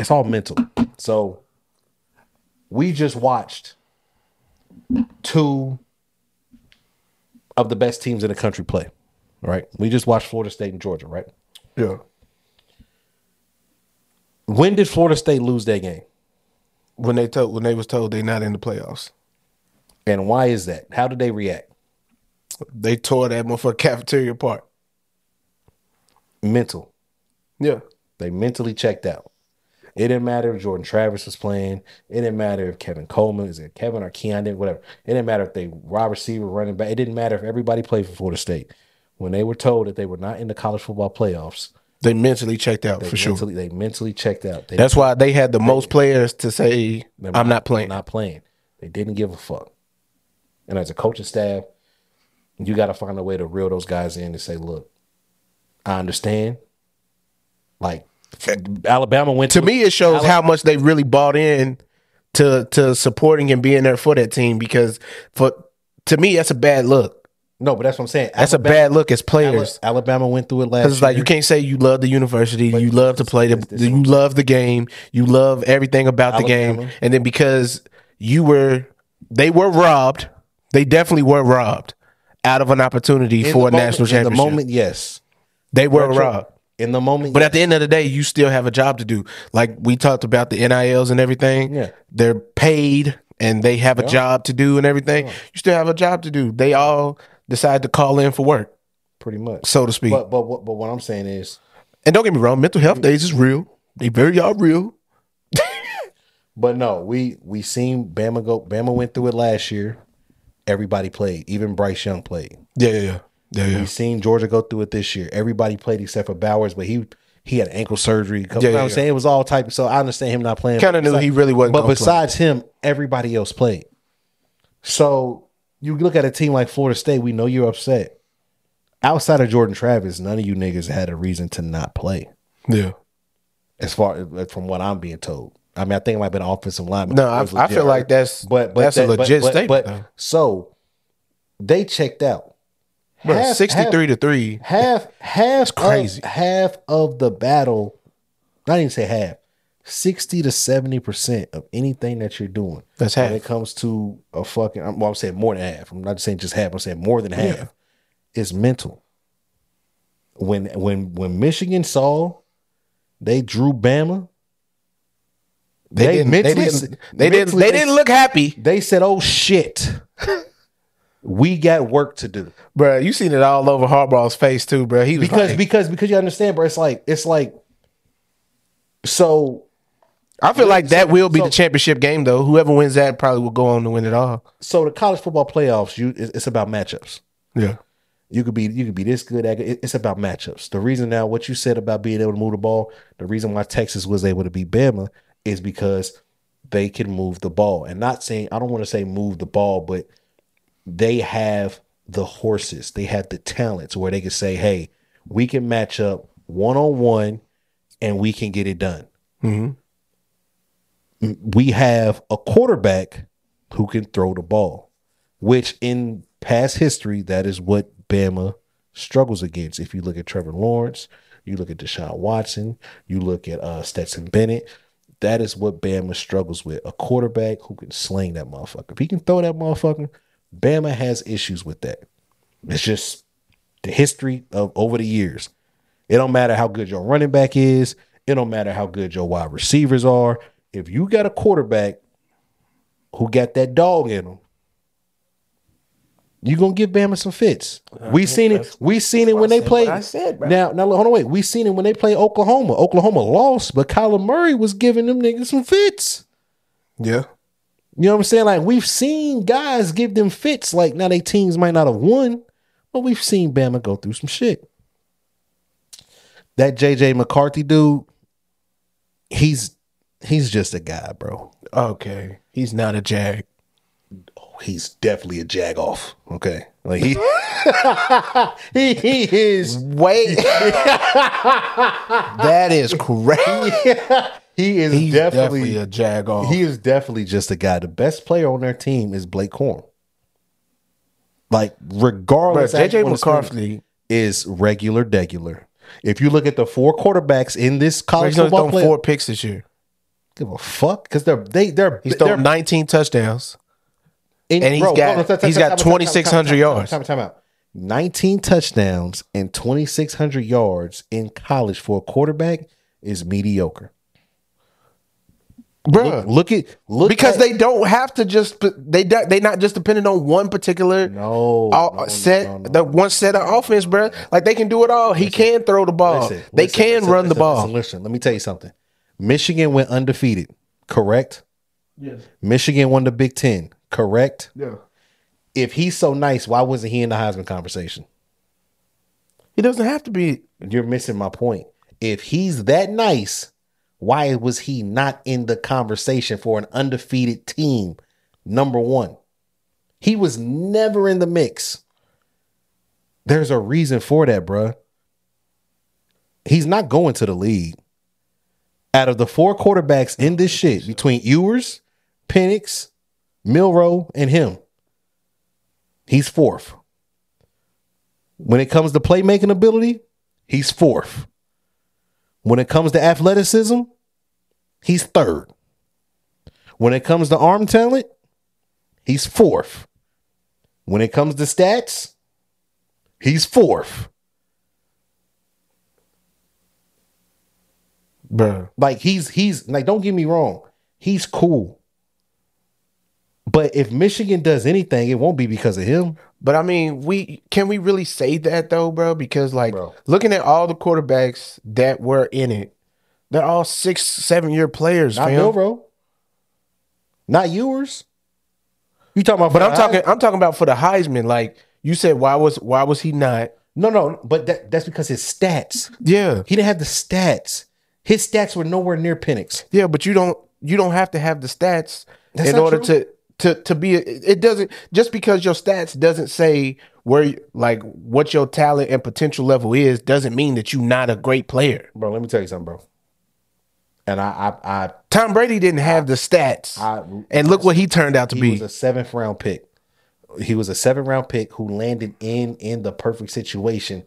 It's all mental. So we just watched two of the best teams in the country play. Right? We just watched Florida State and Georgia, right? Yeah. When did Florida State lose that game? When they told when they was told they not in the playoffs, And why is that? How did they react? they tore that motherfucker [LAUGHS] cafeteria apart. Mental. Yeah. They mentally checked out. It didn't matter if Jordan Travis was playing. It didn't matter if Kevin Coleman is it Kevin or Keon, whatever. It didn't matter if they wide receiver running back. It didn't matter if everybody played for Florida State. When they were told that they were not in the college football playoffs, They mentally checked out they for sure. they mentally checked out. They That's why they had the most players to say, "I'm not playing." Not playing. They didn't give a fuck. And as a coaching staff, you got to find a way to reel those guys in and say, "Look, I understand." Like Alabama went to me, it shows how much they really bought in to to supporting and being there for that team. Because for to me, that's a bad look. No, but that's what I'm saying. That's a bad look as players. Alabama went through it last. Because it's like year. you can't say you love the university, you love to play the, you love the game, you love everything about the game, and then because you were, they were robbed. They definitely were robbed out of an opportunity In for a moment- national championship. In the moment, yes. they were Retro- robbed. In the moment, But at the end of the day, you still have a job to do. Like we talked about the NILs and everything. Yeah. They're paid and they have a job to do and everything. You still have a job to do. They all decide to call in for work, pretty much. so to speak. But but what but what I'm saying is, and don't get me wrong, mental health days is real. They very all real. [LAUGHS] but no, we we seen Bama go. Bama went through it last year. Everybody played. Even Bryce Young played. Yeah, yeah, yeah. Yeah, yeah. We seen Georgia go through it this year. Everybody played except for Bowers, but he he had ankle surgery. You know Yeah, what I'm yeah. saying? It was all type. So I understand him not playing. Kinda knew Besides- he really wasn't But gonna play. besides him, everybody else played. So you look at a team like Florida State. We know you're upset. Outside of Jordan Travis, none of you niggas had a reason to not play. Yeah. As far from what I'm being told. I mean, I think it might have been offensive lineman. No, I, was I feel like that's but, but that's that- a but- legit but, statement. But, though. so they checked out. Bro, half- sixty three to three. half half crazy. of, half of the battle not even say half 60 to 70 percent of anything that you're doing That's half. when it comes to a fucking I'm- well i'm saying more than half i'm not saying just half i'm saying more than half Yeah. is mental when when when michigan saw they drew bama They, didn't. They didn't. They didn't. They didn't look happy, they said oh shit we got work to do bro. You seen it all over Harbaugh's face too, bro. He was because like- because because you understand bro it's like it's like so I feel like that will be so- the championship game, though. Whoever wins that probably will go on to win it all. so the college football playoffs you it's about matchups. Yeah, you could be you could be this good at it's about matchups. The reason now what you said about being able to move the ball the reason why texas was able to beat bama is because they can move the ball. And not saying i don't want to say move the ball but they have the horses. They have the talents where they can say hey we can match up one-on-one and we can get it done mm-hmm. We have a quarterback who can throw the ball, which in past history, that is what Bama struggles against. If you look at Trevor Lawrence, you look at Deshaun Watson, you look at uh, Stetson Bennett, that is what Bama struggles with. A quarterback who can sling that motherfucker. If he can throw that motherfucker, Bama has issues with that. It's just the history of over the years. It don't matter how good your running back is. It don't matter how good your wide receivers are. If you got a quarterback who got that dog in him, you gonna give Bama some fits. Uh, we seen it. We seen it when they said played. I said, bro. now, now hold on, wait. We seen it when they played Oklahoma. Oklahoma lost, but Kyler Murray was giving them niggas some fits. Yeah. You know what I'm saying? Like we've seen guys give them fits. Like now, they teams might not have won, but we've seen Bama go through some shit. That JJ McCarthy dude, he's he's just a guy, bro. Okay. He's not a jag. Oh, he's definitely a jag off. Okay, like he [LAUGHS] he, he is Wait. [LAUGHS] that is crazy. [LAUGHS] he is He's definitely, definitely, a jag off. he is definitely just a guy. The best player on their team is Blake Corum. Like Bro, regardless, JJ on the screen, McCarthy. is regular, degular. If you look at the four quarterbacks in this college football four picks this year. Give a fuck because they're they they're He's they're thrown 19 touchdowns. in- and he's bro, got- hold on, time, he's got time, time, 2,600 time, time, yards. Time, time, time out. 19 touchdowns and 2,600 yards in college for a quarterback is mediocre. Bro. Look, look at look because at, they don't have to just they they not just dependent on one particular no, uh, all- no, set no, no. the one set of offense, bro. Like they can do it all. He can throw the ball. Listen, they listen, can listen, run the listen, ball. Listen, listen, let me tell you something. Michigan went undefeated, correct? Yes. Michigan won the Big Ten, correct? Yeah. If he's so nice, why wasn't he in the Heisman conversation? He doesn't have to be. You're missing my point. If he's that nice, why was he not in the conversation for an undefeated team? Number one, he was never in the mix. There's a reason for that, bruh. He's not going to the league. Out of the four quarterbacks in this shit, between Ewers, Penix, Milroe, and him, he's fourth. When it comes to playmaking ability, he's fourth. When it comes to athleticism, he's third. When it comes to arm talent, he's fourth. When it comes to stats, he's fourth. Bro. Like he's he's like don't get me wrong, he's cool. But if Michigan does anything, it won't be because of him. But I mean, we can we really say that though, bro? Because like Bro. looking at all the quarterbacks that were in it, they're all six, seven year players, fam. Milroe. Not yours. You talking about? But I'm talking Heisman? I'm talking about for the Heisman. Like you said, why was why was he not? No, no, but that, that's because his stats. Yeah. He didn't have the stats. His stats were nowhere near Penix. Yeah, but you don't you don't have to have the stats That's in order true. to to to be. A, it doesn't just because your stats doesn't say where like what your talent and potential level is doesn't mean that you're not a great player. Bro, let me tell you something, bro. And I, I, I, Tom Brady didn't have the stats, I and look what he turned out to be. he be. was a seventh round pick. He was a seventh round pick who landed in in the perfect situation.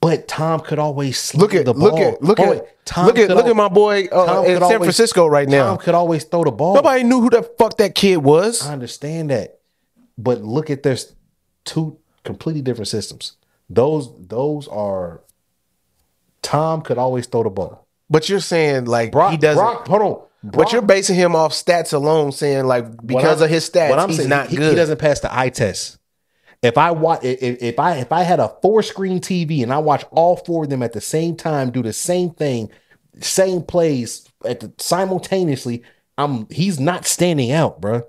But Tom could always sling look at the look at look Oh, at Tom look at look al- at my boy uh, in San always- Francisco right now. Tom could always throw the ball. Nobody knew who the fuck that kid was. I understand that, but look at there's two completely different systems. Those those are. Tom could always throw the ball. But you're saying like Brock, he doesn't. Brock, hold on. but you're basing him off stats alone, saying like because of his stats, I'm he's saying, not he, good. He doesn't pass the eye test. If I watch, if, if I if I had a four screen TV and I watch all four of them at the same time do the same thing, same plays at the simultaneously, I'm he's not standing out, bro.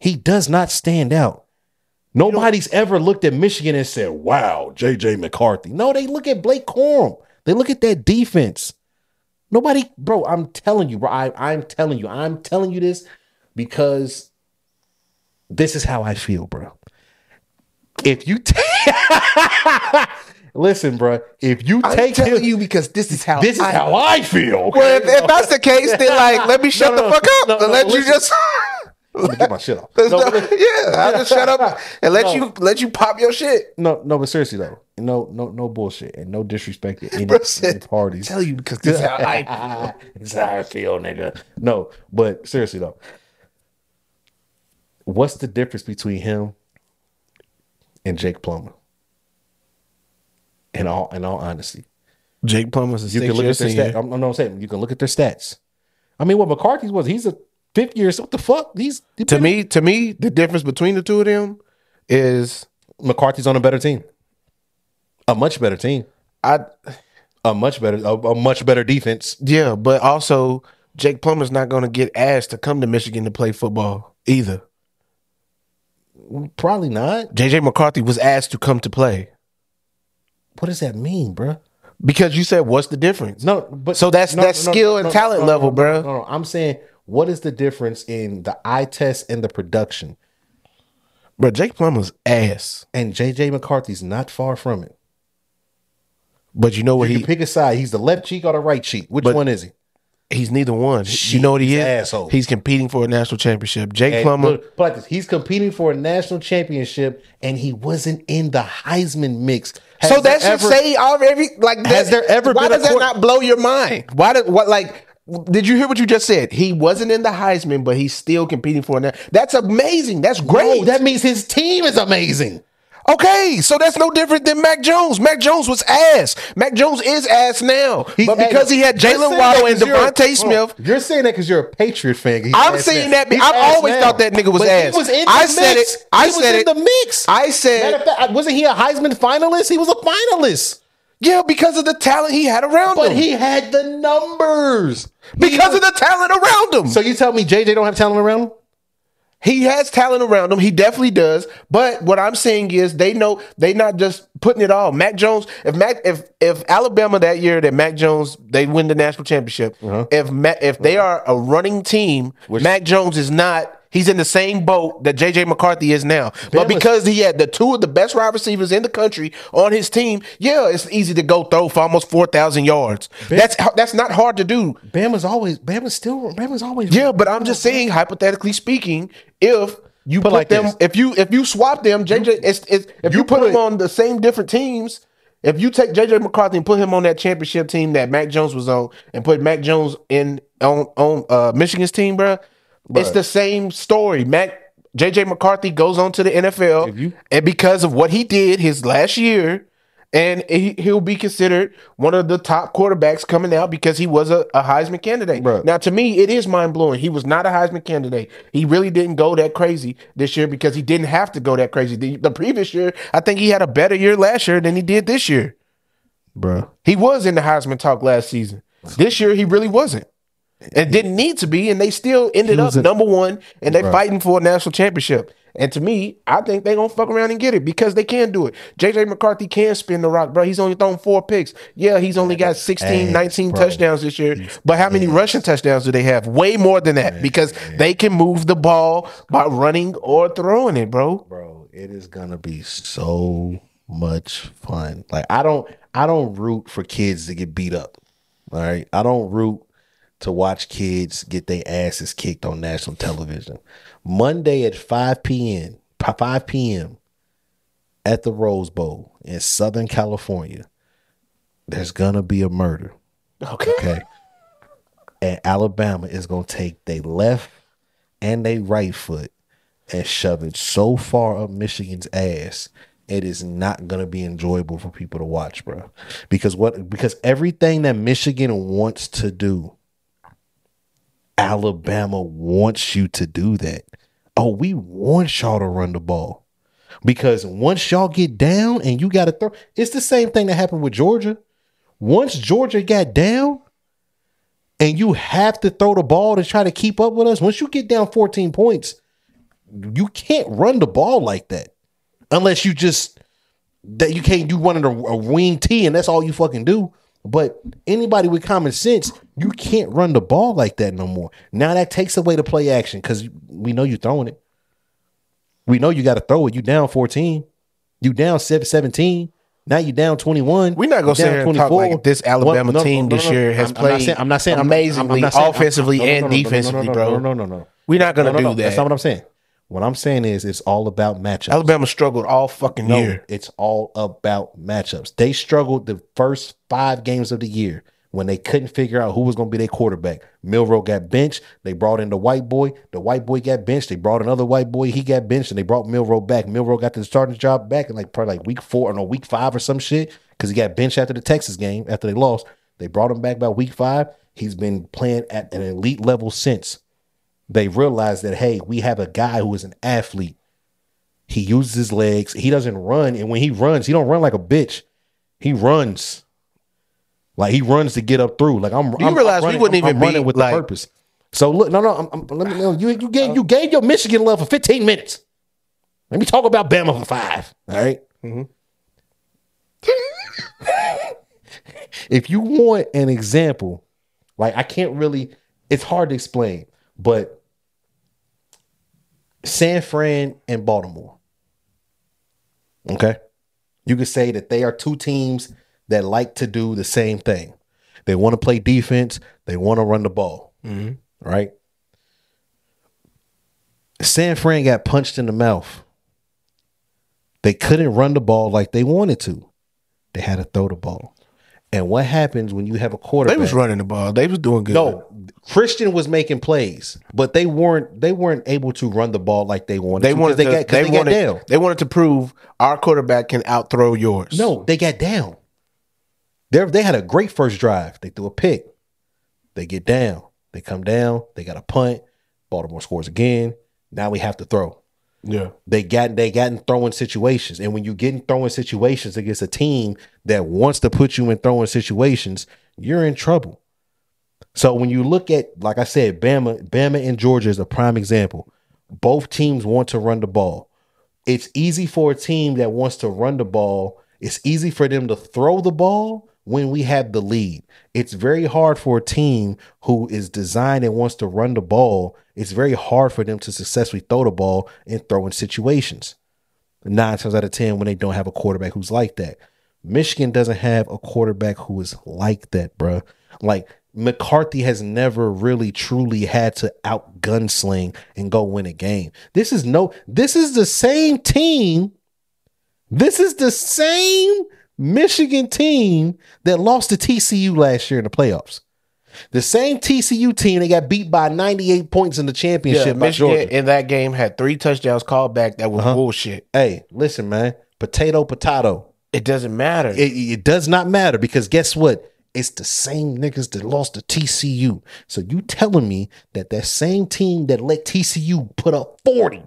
He does not stand out. Nobody's ever looked at Michigan and said, "Wow, JJ McCarthy." No, they look at Blake Corum. They look at that defense. Nobody, bro. I'm telling you, bro. I, I'm telling you. I'm telling you this because this is how I feel, bro. If you take, [LAUGHS] listen, bro. If you take, I'm take telling him, you because this is how this is I, how I feel. Well, if, if that's the case, then [LAUGHS] like let me shut No, the fuck up no, and no, let you just. [LAUGHS] Get my shit off. No, yeah, I just shut up and let No. you let you pop your shit. no, no, but seriously though, no, no, no bullshit and no disrespect to any, Bro any parties. Tell you because this is how I It's how I feel, nigga. No, but seriously though, what's the difference between him and Jake Plummer? In all, in all honesty, Jake Plummer's a you can look at their stats. I'm, I'm not saying you can look at their stats. I mean, what McCarthy's was, he's a fifth year. So what the fuck? He's he To me, to me, the difference between the two of them is McCarthy's on a better team, a much better team, I a much better, a, a much better defense. yeah, but also Jake Plummer's not going to get asked to come to Michigan to play football either. Probably not. JJ McCarthy was asked to come to play What does that mean, bruh? because you said what's the difference? No, but So that's- that's skill and talent level, no, bruh. No, no, I'm saying what is the difference in the eye test and the production? But Jake Plummer's ass. And JJ McCarthy's not far from it. But you know what You he pick a side. He's the left cheek or the right cheek. Which But- one is he? He's neither one. You know what he is? asshole. He's competing for a national championship. Jake And Plummer. look, put it like this, he's competing for a national championship, and he wasn't in the Heisman mix. Has so that should ever- say already like Has that- there ever why been a does that not blow your mind? Why did what like did you hear what you just said? He wasn't in the Heisman, but he's still competing for that. That's amazing. That's great. No, that means his team is amazing. Okay, so that's no different than Mac Jones. Mac Jones was ass. Mac Jones is ass now, He's but because he had Jaylen Waddle and DeVonta Smith. on. You're saying that because you're a Patriot fan. He's I'm saying now. that be- He's I've always now. thought that nigga was But ass. Was in the I said mix. it. I he was said in it. the mix. I said- Matter of fact, wasn't he a Heisman finalist? He was a finalist, Yeah, because of the talent he had around but him. But he had the numbers. because of the talent around him. So you tell me JJ don't have talent around him? He has talent around him. He definitely does. But what I'm saying is they know they not just putting it all. Mac Jones, if Mac if if Alabama that year that Mac Jones they win the national championship, uh-huh. if Mac, if they are a running team, Mac Jones is not He's in the same boat that JJ McCarthy is now. But because he had the two of the best wide receivers in the country on his team, yeah, it's easy to go throw for almost 4,000 yards. That's that's not hard to do. Bama's always Bama's still Bama's always Yeah, but I'm just saying, hypothetically speaking, if you put, like them, this. if you if you swap them, JJ, it's, it's, if you, You put, put- them on the same different teams, if you take JJ McCarthy and put him on that championship team that Mac Jones was on, and put Mac Jones in on on uh, Michigan's team, it's the same story. Mac JJ McCarthy goes on to the NFL, you- and because of what he did his last year. And he, he'll be considered one of the top quarterbacks coming out because he was a, a Heisman candidate. Bruh. Now, to me, it is mind blowing. He was not a Heisman candidate. He really didn't go that crazy this year because he didn't have to go that crazy. The, the previous year, I think he had a better year last year than he did this year. bro. He was in the Heisman talk last season. This year, he really wasn't. And didn't need to be, and they still ended up a- number one, and they Bruh. fighting for a national championship. And to me, I think they're gonna fuck around and get it because they can do it. JJ McCarthy can spin the rock, bro. He's only thrown four picks. Yeah, he's only got 16, 19 bro. touchdowns this year. But how many rushing touchdowns do they have? Way more than that because they can move the ball by running or throwing it, bro. bro it is gonna be so much fun like i don't i don't root for kids to get beat up all right i don't root to watch kids get their asses kicked on national television monday at 5 p.m 5 p.m at the rose bowl in southern california there's gonna be a murder Okay. okay and alabama is gonna take their left and they right foot and shove it so far up Michigan's ass, it is not gonna be enjoyable for people to watch, bro. Because what? Because everything that Michigan wants to do, Alabama wants you to do that. Oh, we want y'all to run the ball. Because once y'all get down and you got to throw, it's the same thing that happened with Georgia. Once Georgia got down, and you have to throw the ball to try to keep up with us. Once you get down 14 points, you can't run the ball like that unless you just that you can't you running a, a wing T and that's all you fucking do. But anybody with common sense, you can't run the ball like that no more. Now that takes away the play action because we know you're throwing it. We know you got to throw it. You down 14. You down 7 17. Now you down 21. We're not gonna You sit here and talk like this Alabama no, team no, no, this year has I'm- I'm not played saying- I'm not saying I'm- I'm amazingly not saying- offensively and defensively, bro. No, no, no, no. We're not gonna No, no, do that. That's not what I'm saying. What I'm saying is it's all about matchups. Alabama struggled all fucking No, year. it's all about matchups. They struggled the first five games of the year when they couldn't figure out who was going to be their quarterback. Milroe got benched. They brought in the white boy. The white boy got benched. They brought another white boy. He got benched, and they brought Milroe back. Milroe got the starting job back in like probably like week four or no week five or some shit because he got benched after the Texas game after they lost. They brought him back by week five. He's been playing at an elite level since. They realize that hey, we have a guy who is an athlete. He uses his legs. He doesn't run, and when he runs, he don't run like a bitch. He runs like he runs to get up through. Like I'm. you I'm- I'm realize we wouldn't I'm- even I'm running be, with like- purpose. So look, no, no. I'm, let me know. You you gave you gave your Michigan love for 15 minutes. Let me talk about Bama for five. All right? Mm-hmm. [LAUGHS] if you want an example, like I can't really. It's hard to explain, but San Fran and Baltimore. Okay. You could say that they are two teams that like to do the same thing. They want to play defense, they want to run the ball. Mm-hmm. Right? San Fran got punched in the mouth. They couldn't run the ball like they wanted to. They had to throw the ball. And what happens when you have a quarterback? They was running the ball. They was doing good. No, Christian was making plays, but they weren't. They weren't able to run the ball like they wanted. they to wanted They to, got, they, they got wanted down. they wanted to prove our quarterback can outthrow yours. No, they got down. They they had a great first drive. They threw a pick. They get down. They come down. They got a punt. Baltimore scores again. Now we have to throw. Yeah. They got they got in throwing situations, and when you get in throwing situations against a team that wants to put you in throwing situations, you're in trouble. So when you look at, like I said, Bama, Bama and Georgia is a prime example. Both teams want to run the ball. It's easy for a team that wants to run the ball. It's easy for them to throw the ball when we have the lead. It's very hard for a team who is designed and wants to run the ball. It's very hard for them to successfully throw the ball in throwing situations. Nine times out of 10 when they don't have a quarterback who's like that. Michigan doesn't have a quarterback who is like that, bruh. Like McCarthy has never really truly had to out gunsling and go win a game. This is no, this is the same team. This is the same Michigan team that lost to TCU last year in the playoffs. The same TCU team that got beat by 98 points in the championship by Michigan Georgia. in that game had three touchdowns called back. That was Uh-huh. bullshit. Hey, listen, man. Potato, potato. It doesn't matter. It, it does not matter because guess what? It's the same niggas that lost to TCU. So you telling me that that same team that let TCU put up 40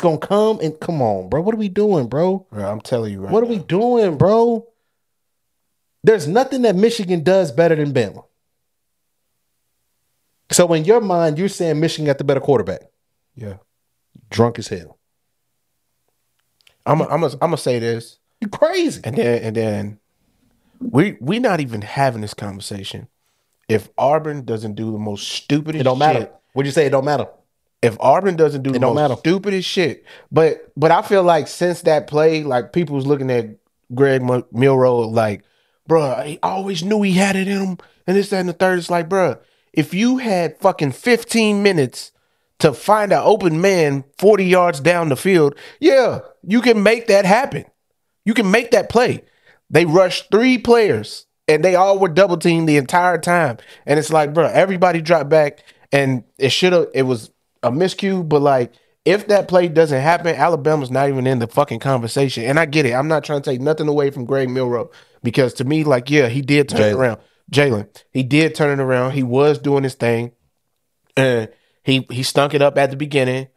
going to come and come on, bro. What are we doing, bro? Bro, I'm telling you right. What are we doing, bro? There's nothing that Michigan does better than Bama. So in your mind, you're saying Michigan got the better quarterback. Yeah. Drunk as hell. I'm I'm I'm gonna say this, You crazy. and then and then we we not even having this conversation. If Auburn doesn't do the most stupidest It don't matter. shit, What'd you say? It don't matter. If Auburn doesn't do it the don't most matter. stupidest shit, but but I feel like since that play, like people was looking at Greg M- Milroe like, bruh, he always knew he had it in him, and this, that, and the third. It's like, bruh, if you had fucking 15 minutes to find an open man 40 yards down the field, yeah, you can make that happen. You can make that play. They rushed three players and they all were double teamed the entire time. And it's like, bro, everybody dropped back and it should have, it was a miscue, but like, if that play doesn't happen, Alabama's not even in the fucking conversation. And I get it. I'm not trying to take nothing away from Greg Milroe because to me, like, yeah, he did turn it around. Jalen, he did turn it around. He was doing his thing. And he he stunk it up at the beginning.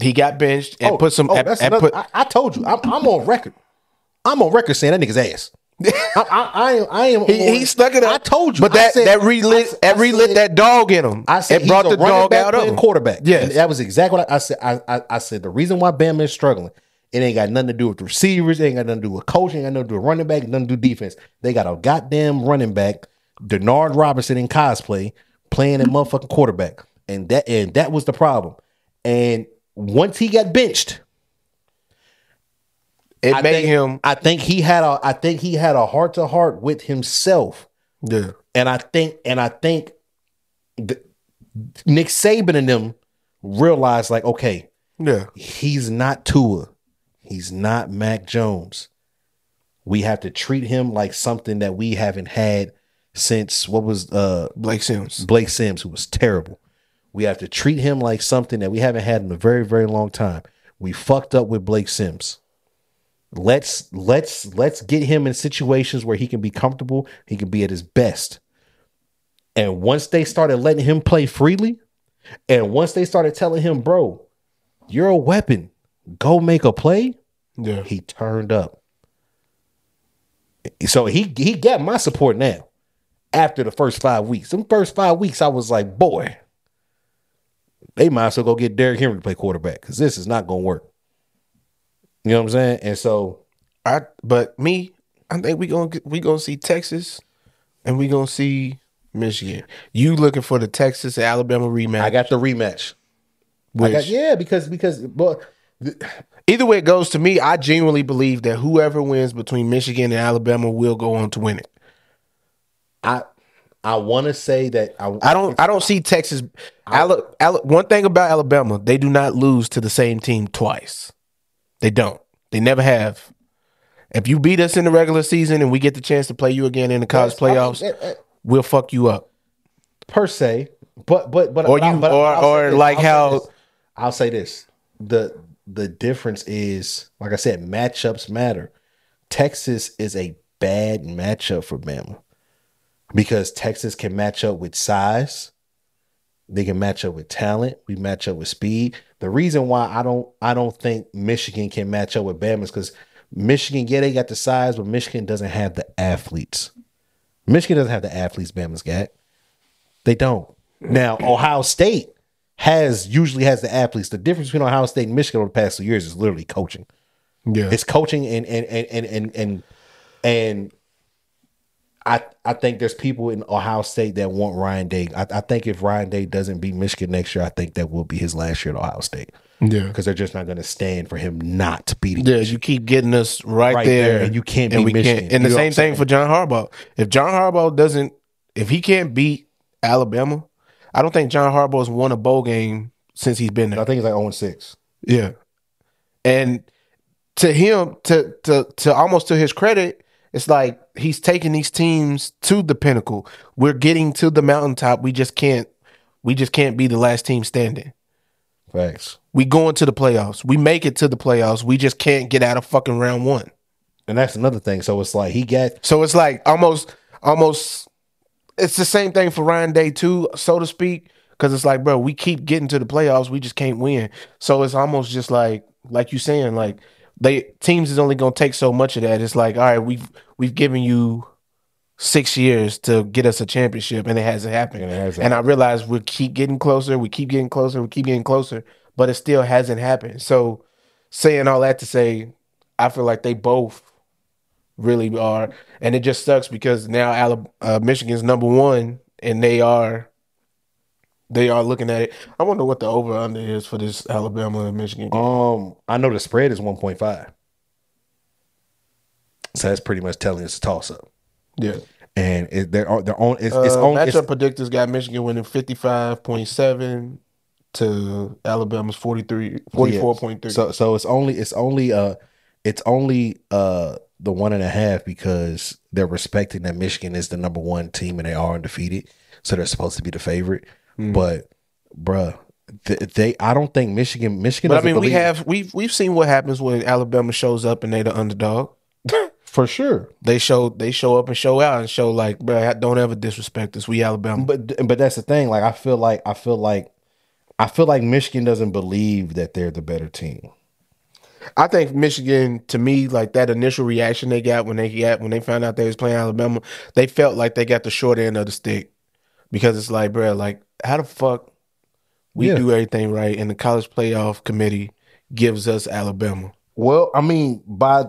He got benched and oh, put some. Oh, and- that's and another- put, I, I told you. I'm, I'm on record. I'm on record saying that nigga's ass. I, I, I am. I am. He, on- he stuck it up. I told you. but that said- that relit I- that relit said- that dog in him. I said it brought the dog out of him. quarterback. Yes. And that was exactly what I, said. I, I I said the reason why Bama is struggling. It ain't got nothing to do with receivers. It ain't got nothing to do with coaching. It ain't got nothing to do with running back. Nothing to do with defense. They got a goddamn running back, Denard Robinson in cosplay, playing a motherfucking quarterback, and that and that was the problem. And once he got benched, It I made think, him. I think he had a. I think he had a heart to heart with himself. Yeah. And I think, and I think the, Nick Saban and them realized like, okay, Yeah. he's not Tua, he's not Mac Jones. We have to treat him like something that we haven't had since what was uh Blake Sims. Blake Sims, who was terrible. We have to treat him like something that we haven't had in a very, very long time. We fucked up with Blake Sims. Let's let's let's get him in situations where he can be comfortable, he can be at his best. And once they started letting him play freely, and once they started telling him, bro, you're a weapon, go make a play, Yeah. he turned up. So he he got my support now. After the first five weeks, the first five weeks, I was like, boy, they might as well go get Derrick Henry to play quarterback because this is not going to work. You know what I'm saying? And so I but me, I think we gonna get- we gonna see Texas, and we gonna see Michigan. You looking for the Texas Alabama rematch? I got the rematch. I which, got yeah because because but either way it goes to me, I genuinely believe that whoever wins between Michigan and Alabama will go on to win it. I I want to say that I, I don't. I don't see Texas. Ala, Ala, one thing about Alabama, they do not lose to the same team twice. They don't. They never have. If you beat us in the regular season and we get the chance to play you again in the college I mean, playoffs, we'll fuck you up. per se, but but but Or but I- you- but or- I'll say or like I'll say how- this. I'll say this the the difference is like I said, matchups matter. Texas is a bad matchup for Bama because Texas can match up with size. They can match up with talent. We match up with speed. The reason why I don't I don't think Michigan can match up with Bama is because Michigan, yeah, they got the size, but Michigan doesn't have the athletes. Michigan doesn't have the athletes Bama's got. They don't. Now, Ohio State has usually has the athletes. The difference between Ohio State and Michigan over the past two years is literally coaching. Yeah, It's coaching and and and and and and, and I I think there's people in Ohio State that want Ryan Day. I, I think if Ryan Day doesn't beat Michigan next year, I think that will be his last year at Ohio State yeah, because they're just not going to stand for him not beating. yeah. You keep getting us right, Right there, there, and you can't and beat we Michigan. can't. And the You know what same thing for John Harbaugh. If John Harbaugh doesn't, if he can't beat Alabama, I don't think John Harbaugh's won a bowl game since he's been there. I think it's like 0 6. Yeah. And to him, to to to almost to his credit, it's like he's taking these teams to the pinnacle. We're getting to the mountaintop. We just can't we just can't be the last team standing. Facts. We going to the playoffs. We make it to the playoffs. We just can't get out of fucking round one. And that's another thing. So it's like he got So it's like almost almost it's the same thing for Ryan Day too, so to speak. Cause it's like, bro, we keep getting to the playoffs, we just can't win. So it's almost just like like you saying, like they teams is only gonna take so much of that. It's like, all right, we've we've given you six years to get us a championship and it hasn't happened. And it hasn't And I realize we keep getting closer, we keep getting closer, we keep getting closer, but it still hasn't happened. So saying all that to say, I feel like they both really are, and it just sucks because now Alabama, uh, Michigan's number one, and they are they are looking at it. I wonder what the over under is for this Alabama and Michigan. game. Um, I know the spread is one point five, so that's pretty much telling us a toss up. yeah, And it, they're they're on. It's, it's uh, on. matchup It's, predictors got Michigan winning fifty five point seven to Alabama's 43, 44.3. so so it's only it's only uh it's only uh the one and a half because they're respecting that Michigan is the number one team and they are undefeated, so they're supposed to be the favorite. Hmm. But, bruh, th- they I don't think Michigan Michigan. but I mean, we have we've we've seen what happens when Alabama shows up and they the underdog. [LAUGHS] for sure. They show they show up and show out and show like, bro, don't ever disrespect us. We Alabama. But but that's the thing. Like I feel like I feel like I feel like Michigan doesn't believe that they're the better team. I think Michigan, to me, like that initial reaction they got when they got when they found out they was playing Alabama, they felt like they got the short end of the stick because it's like, bro, like how the fuck we Yeah. do everything right, and the college playoff committee gives us Alabama. Well, I mean, by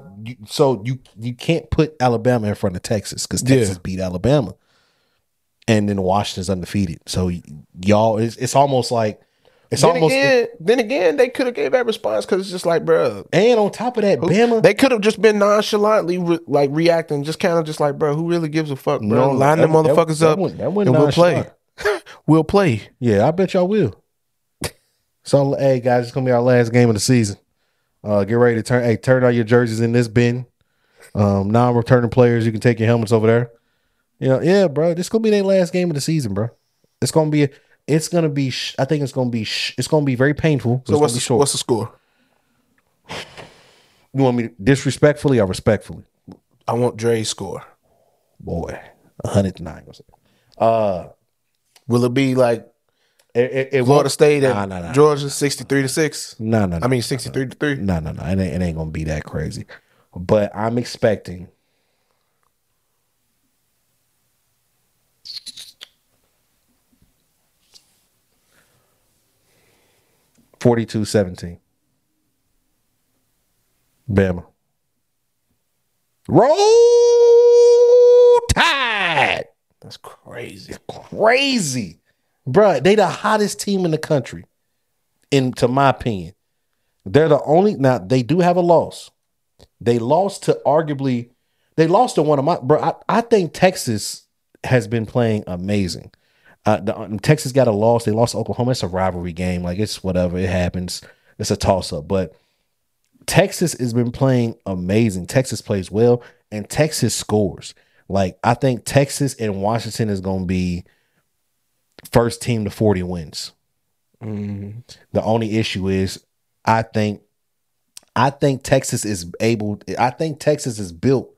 so you you can't put Alabama in front of Texas because Texas Yeah. beat Alabama, and then Washington's undefeated. So y'all, it's, it's almost like it's Then almost. again, then again, they could have gave that response because it's just like, bro, and on top of that, Bama. they could have just been nonchalantly re- like reacting, just kind of just like, bro, who really gives a fuck, bro? No, Line that- them motherfuckers that up that wasn't and we'll play. Will play. Yeah, I bet y'all will. [LAUGHS] So, hey guys, it's gonna be our last game of the season. Uh, get ready to turn. Hey, turn out your jerseys in this bin. Um, non-returning players, you can take your helmets over there. Yeah, yeah, bro. This gonna be their last game of the season, bro. It's gonna be. It's gonna be. sh- I think it's gonna be. sh- It's gonna be very painful. So what's the, short. what's the score? you want me to, disrespectfully or respectfully? I want Dre's score. Boy, a hundred to. Uh, Will it be like it, it, it Florida State Nah, and nah, nah. Georgia sixty three to six? No, no, no. I mean sixty three to three. No, no, no. It ain't, it ain't gonna be that crazy. But I'm expecting. Forty-two seventeen. Bama. Roll Tide. That's crazy. Crazy. Bruh, they the hottest team in the country. In to my opinion. They're the only now they do have a loss. They lost to arguably they lost to one of my bro. I, I think Texas has been playing amazing. Uh, the, um, Texas got a loss. They lost Oklahoma. It's a rivalry game. Like it's whatever. It happens. It's a toss up. But Texas has been playing amazing. Texas plays well, and Texas scores. Like I think Texas and Washington is going to be first team to forty wins. Mm-hmm. The only issue is, I think, I think Texas is able. I think Texas is built,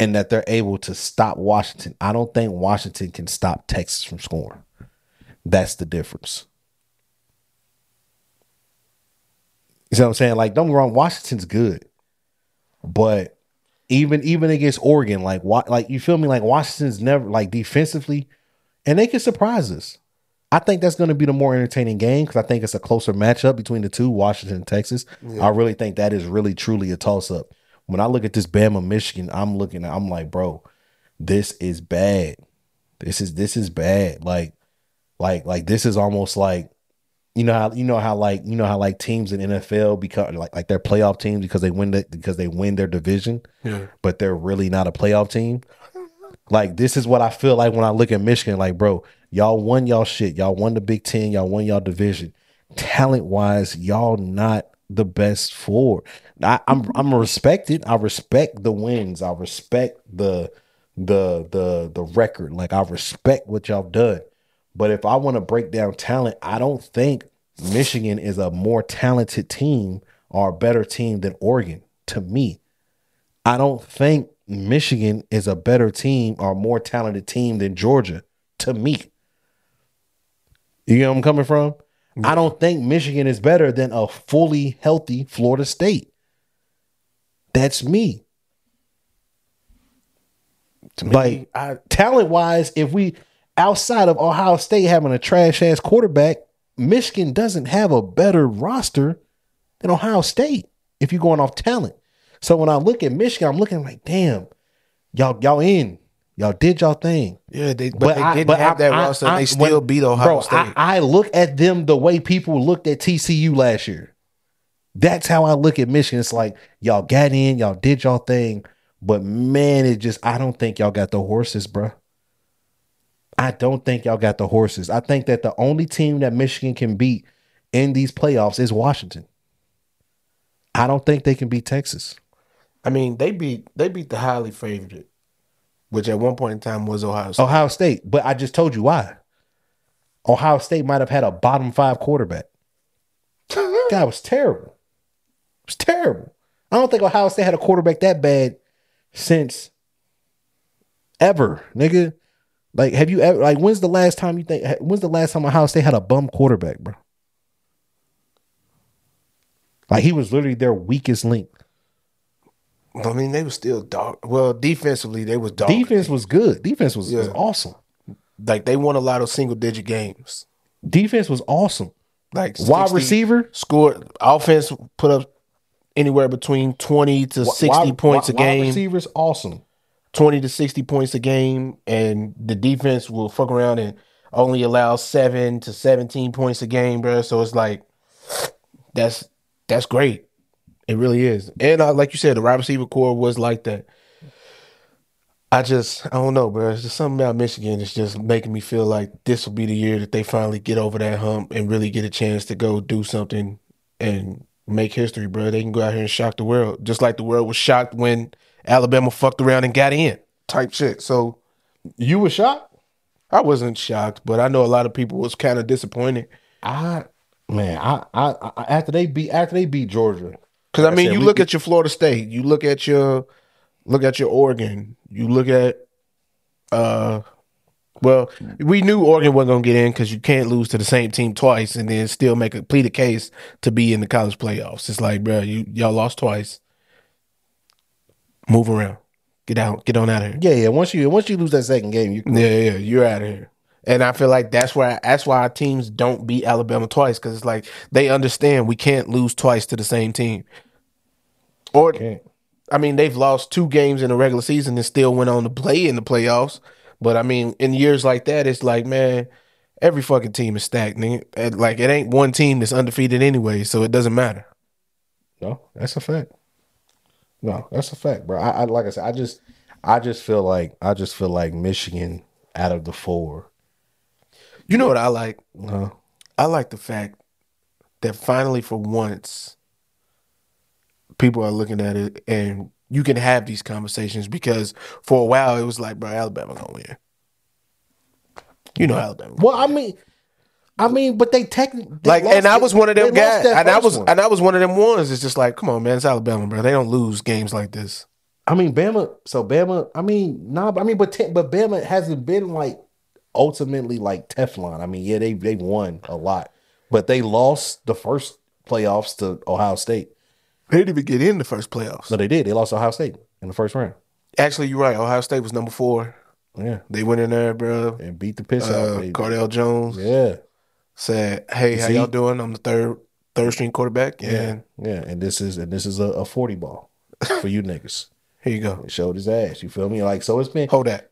and that they're able to stop Washington. I don't think Washington can stop Texas from scoring. That's the difference. You see what I'm saying? Like, don't get me wrong, Washington's good, but even even against Oregon, like what, like you feel me? Like Washington's never like defensively, and they can surprise us. I think that's going to be the more entertaining game because I think it's a closer matchup between the two, Washington and Texas. I really think that is really truly a toss up. When I look at this Bama Michigan, I'm looking I'm like, bro, this is bad. This is this is bad. Like, like, like this is almost like you know how you know how like you know how like teams in NFL become like like they're playoff teams because they win that because they win their division, Yeah. but they're really not a playoff team. Like this is what I feel like when I look at Michigan. Like, bro, y'all won y'all shit. Y'all won the Big Ten. Y'all won y'all division. Talent wise, y'all not the best four. I, I'm I'm respected. I respect the wins. I respect the the the the record. Like I respect what y'all done. But if I want to break down talent, I don't think Michigan is a more talented team or a better team than Oregon. To me, I don't think Michigan is a better team or more talented team than Georgia. To me, you know where I'm coming from. I don't think Michigan is better than a fully healthy Florida State. That's me. To me, Like I talent wise, if we outside of Ohio State having a trash ass quarterback, Michigan doesn't have a better roster than Ohio State if you're going off talent. So when I look at Michigan, I'm looking like, damn, y'all y'all in. Y'all did y'all thing. yeah, they but, they I- didn't but have I- that I- roster. I- they still when- beat Ohio bro, State. I, I look at them the way people looked at TCU last year. That's how I look at Michigan. It's like y'all got in, y'all did y'all thing, but man, it just I don't think y'all got the horses, bro. I don't think y'all got the horses. I think that the only team that Michigan can beat in these playoffs is Washington. I don't think they can beat Texas. I mean, they beat they beat the highly favored, which at one point in time was Ohio State. Ohio State, but I just told you why. Ohio State might have had a bottom five quarterback. [LAUGHS] It was terrible. It was terrible. I don't think Ohio State had a quarterback that bad since ever, nigga. Like, have you ever like when's the last time you think when's the last time Ohio State had a bum quarterback, bro? Like he was literally their weakest link. I mean, they were still dog. Well, defensively, they was dog. Defense was good. Defense was, was awesome. like they won a lot of single digit games. Defense was awesome. Like Wide receiver, scored offense put up anywhere between twenty to sixty wide- points wide- a game. Wide receivers, awesome. 20 to 60 points a game and the defense will fuck around and only allow 7 to 17 points a game bro so it's like that's that's great it really is and uh, like you said the wide receiver core was like that I just I don't know, bro. It's just something about Michigan. It's just making me feel like this will be the year that they finally get over that hump and really get a chance to go do something and make history, bro. They can go out here and shock the world, just like the world was shocked when Alabama fucked around and got in, type shit. So You were shocked? I wasn't shocked, but I know a lot of people was kind of disappointed I man, I, I, I after they beat after they beat Georgia. because I Like I mean, said, you we- look at your Florida State, you look at your look at your Oregon, you look at uh. Well, we knew Oregon wasn't gonna get in because you can't lose to the same team twice and then still make a plead a case to be in the college playoffs. It's like, bro, you y'all lost twice. Move around, get out, get on out of here. Yeah, yeah. Once you once you lose that second game, you Yeah, yeah, you're out of here. And I feel like that's why that's why our teams don't beat Alabama twice because it's like they understand we can't lose twice to the same team. Or can't. I mean, they've lost two games in the regular season and still went on to play in the playoffs. But I mean, in years like that, it's like, man, every fucking team is stacked. nigga. Like it ain't one team that's undefeated anyway, so it doesn't matter. No, that's a fact. No, that's a fact, bro. I, I like I said, I just I just feel like I just feel like Michigan out of the four. You know what I like? Uh, I like the fact that finally, for once, people are looking at it and you can have these conversations because for a while it was like, bro, Alabama gonna win. You know Alabama. well, I mean, I mean, but they technically Like, and I was one of them guys, and I was, One. and I was one of them ones. It's just like, come on, man, it's Alabama, bro. They don't lose games like this. I mean, Bama. So Bama. I mean, nah. I mean, but te- but Bama hasn't been like ultimately like Teflon. I mean, yeah, they they won a lot, but they lost the first playoffs to Ohio State. They didn't even get in the first playoffs. No, they did. They lost Ohio State in the first round. Actually, you're right. Ohio State was number four. Yeah, They went in there, bro. and beat the piss out. Uh, They, Cardale Jones yeah, said, "Hey, how See? y'all doing? I'm the third third string quarterback, yeah, and yeah. And this is and this is a, a forty ball [LAUGHS] for you niggas. here you go. It showed his ass. You feel me? Like so, it's been Hold that.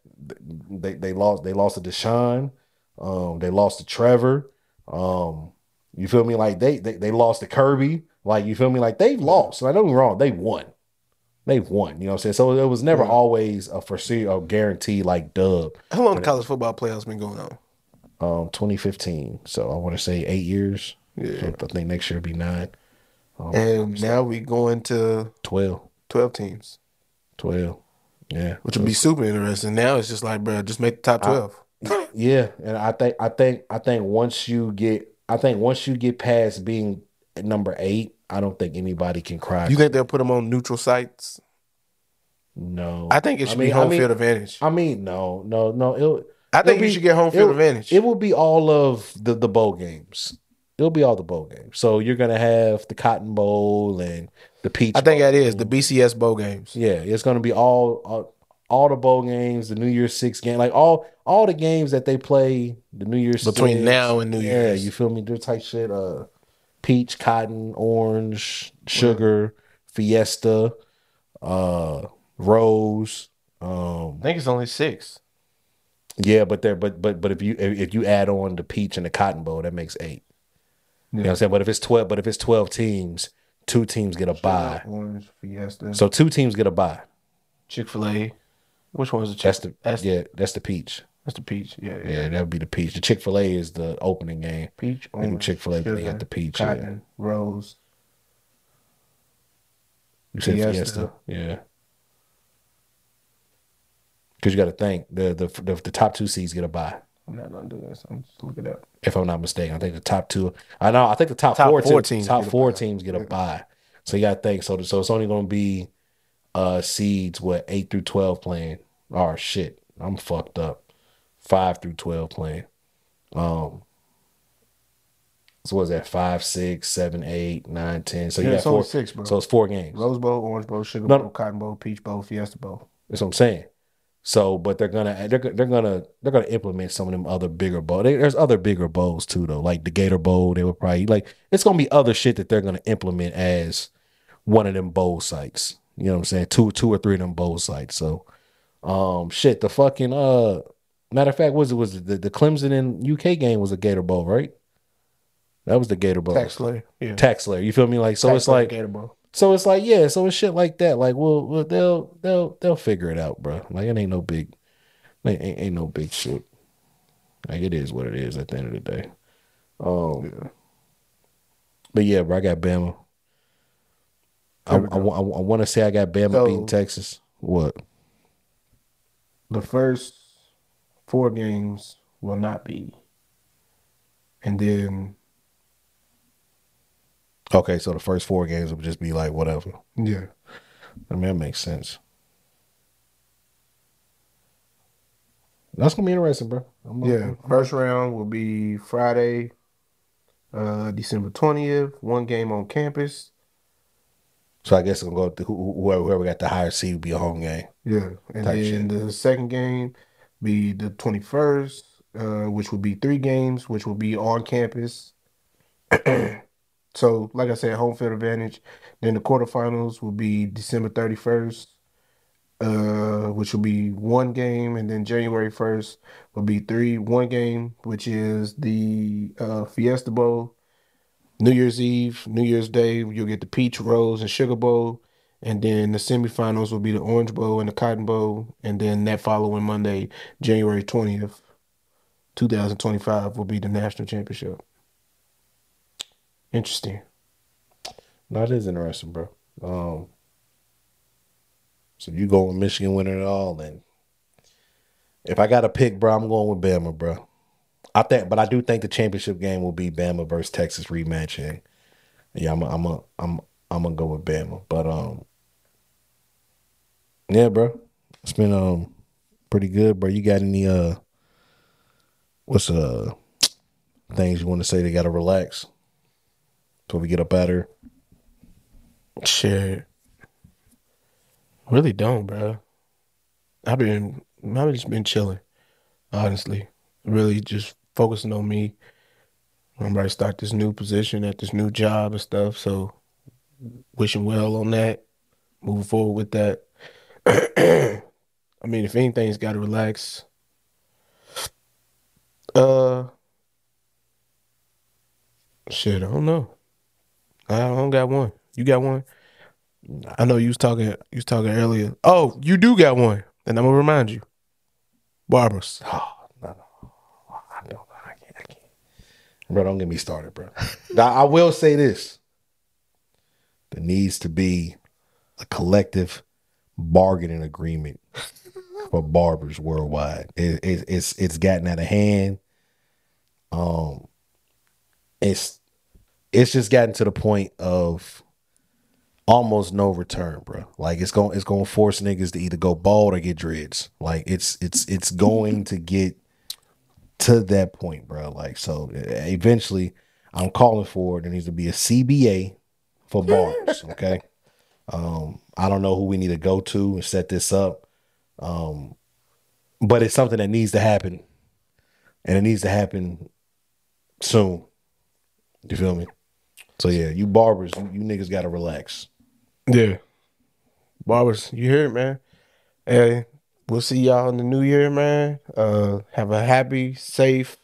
they they lost they lost to Deshaun, um, they lost to Trevor, um, you feel me? Like they they, they lost to Kirby, like you feel me? Like they've lost. Like don't get me wrong, they won, they've won. You know what I'm saying? So it was never Right. always a foresee or guarantee like dub. How long the college football playoffs been going on? Um, 2015. So I want to say eight years. Yeah. I think next year will be nine. Um, And now we going to 12, 12 teams, 12. Yeah, which would be super interesting. Now it's just like, bro, just make the top 12. [LAUGHS] Yeah, and I think I think I think once you get I think once you get past being number eight, I don't think anybody can cry. you think they'll put them on neutral sites? no, I think it should I mean- be home I mean- field advantage. I mean, no, no, no. It'll, I think it'll you be- should get home field advantage. It will be all of the the bowl games. It'll be all the bowl games. So you're gonna have the Cotton Bowl and the Peach. I think Bowl. that is the BCS bowl games. Yeah, it's gonna be all, all all the bowl games, the New Year's Six game, like all all the games that they play the New Year's Between Six. now and New Year's. Yeah, you feel me? Do type shit. Uh, peach, cotton, orange, sugar, fiesta, uh, rose. Um, I think it's only six. Yeah, but there, but but but if you if, you add on the peach and the cotton bowl, that makes eight. You know what I'm saying? But if it's twelve, but if it's twelve teams, two teams get a bye. Orange, Fiesta, So two teams get a bye. Chick fil A. Which one's the Chick? That's the that's, yeah, that's the peach. that's the peach. Yeah, yeah. Yeah, that would be the peach. The Chick Fil A is the opening game. Peach, And orange, Chick-fil-A, they sugar, got the peach, yeah. cotton, rose. You said Fiesta. Fiesta, yeah. Because you got to think the, the the the top two seeds get a bye. I'm not gonna do this. I'm just look it up. If I'm not mistaken, I think the top two. I know. I think the top, Top four, four teams, teams top get four bye. teams get a bye. So you got to think. So so it's only going to be uh seeds what eight through twelve playing. Oh shit, I'm fucked up. Five through twelve playing. Um. So what's that? Five, six, seven, eight, nine, ten. So you Yeah, got it's only four. six, bro. So it's four games. Rose Bowl, Orange Bowl, Sugar No. Bowl, Cotton Bowl, Peach Bowl, Fiesta Bowl. That's what I'm saying. So, but they're gonna they're, they're gonna they're gonna implement some of them other bigger bowls. There's other bigger bowls too, though, like the Gator Bowl. They would probably like it's gonna be other shit that they're gonna implement as one of them bowl sites. You know what I'm saying? Two two or three of them bowl sites. So, um, shit. The fucking uh, matter of fact, was it was the the Clemson and UK game was a Gator Bowl, right? That was the Gator Bowl. Tax Slayer. Yeah. Tax layer. You feel me? Like so, Tax it's like Gator Bowl. So it's like, yeah, so it's shit like that. Like, well, well they'll they'll they'll figure it out, bro. Like, it ain't no big, ain't, ain't, ain't no big shit. Like, it is what it is at the end of the day. Um, but yeah, bro, I got Bama. I, I, we I, want to say I got Bama So- beating Texas. What? The first four games will not be. And then, Okay, so the first four games will just be like whatever. yeah. I mean, that makes sense. That's gonna be interesting, bro. I'm, Yeah. First round will be Friday, uh, December 20th. One game on campus. So I guess going to go to whoever, whoever got the higher seed will be a home game. Yeah. And then the second game be the 21st, uh, which will be three games, which will be on campus. [CLEARS THROAT] so, like I said, home field advantage. Then the quarterfinals will be December 31st, uh, which will be one game. And then January 1st will be three, one game, which is the uh, Fiesta Bowl. New Year's Eve, New Year's Day, you'll get the Peach Rose and Sugar Bowl. And then the semifinals will be the Orange Bowl and the Cotton Bowl. And then that following Monday, January 20th, 2025, will be the national championship. Interesting. It is interesting, bro. Um, so you going with Michigan winning it all, and if I got to pick, bro, I'm going with Bama, bro. I think, but I do think the championship game will be Bama versus Texas rematch, and yeah, I'm, a, I'm, a, I'm, I'm gonna go with Bama. But um, yeah, bro, it's been um pretty good, bro. You got any uh, what's uh things you want to say? They got to relax before we get up out here. Shit. Really don't, bro. I've been I've just been chilling, honestly. Really just focusing on me. I'm ready to start this new position at this new job and stuff. So wishing well on that. Moving forward with that. [CLEARS THROAT] I mean, if anything's gotta relax. Uh shit, I don't know. I don't got one. You got one? I know you was talking you was talking earlier. Oh, you do got one. And I'm gonna remind you. Barbers. [SIGHS] Oh, no, no. I don't. I can't. I can't. Bro, don't get me started, bro. [LAUGHS] now, I will say this: there needs to be a collective bargaining agreement [LAUGHS] for barbers worldwide. It, it, it's it's gotten out of hand. Um, it's it's just gotten to the point of almost no return, bro. Like it's going it's going to force niggas to either go bald or get dreads. Like it's it's it's going to get to that point, bro. Like so eventually I'm calling for it. There needs to be a CBA for [LAUGHS] bars, okay? Um I don't know who we need to go to and set this up. Um but it's something that needs to happen. And it needs to happen soon. You feel me? So yeah, you barbers, you, you niggas gotta relax. Yeah. Barbers, you hear it, man. Hey, we'll see y'all in the new year, man. Uh have a happy, safe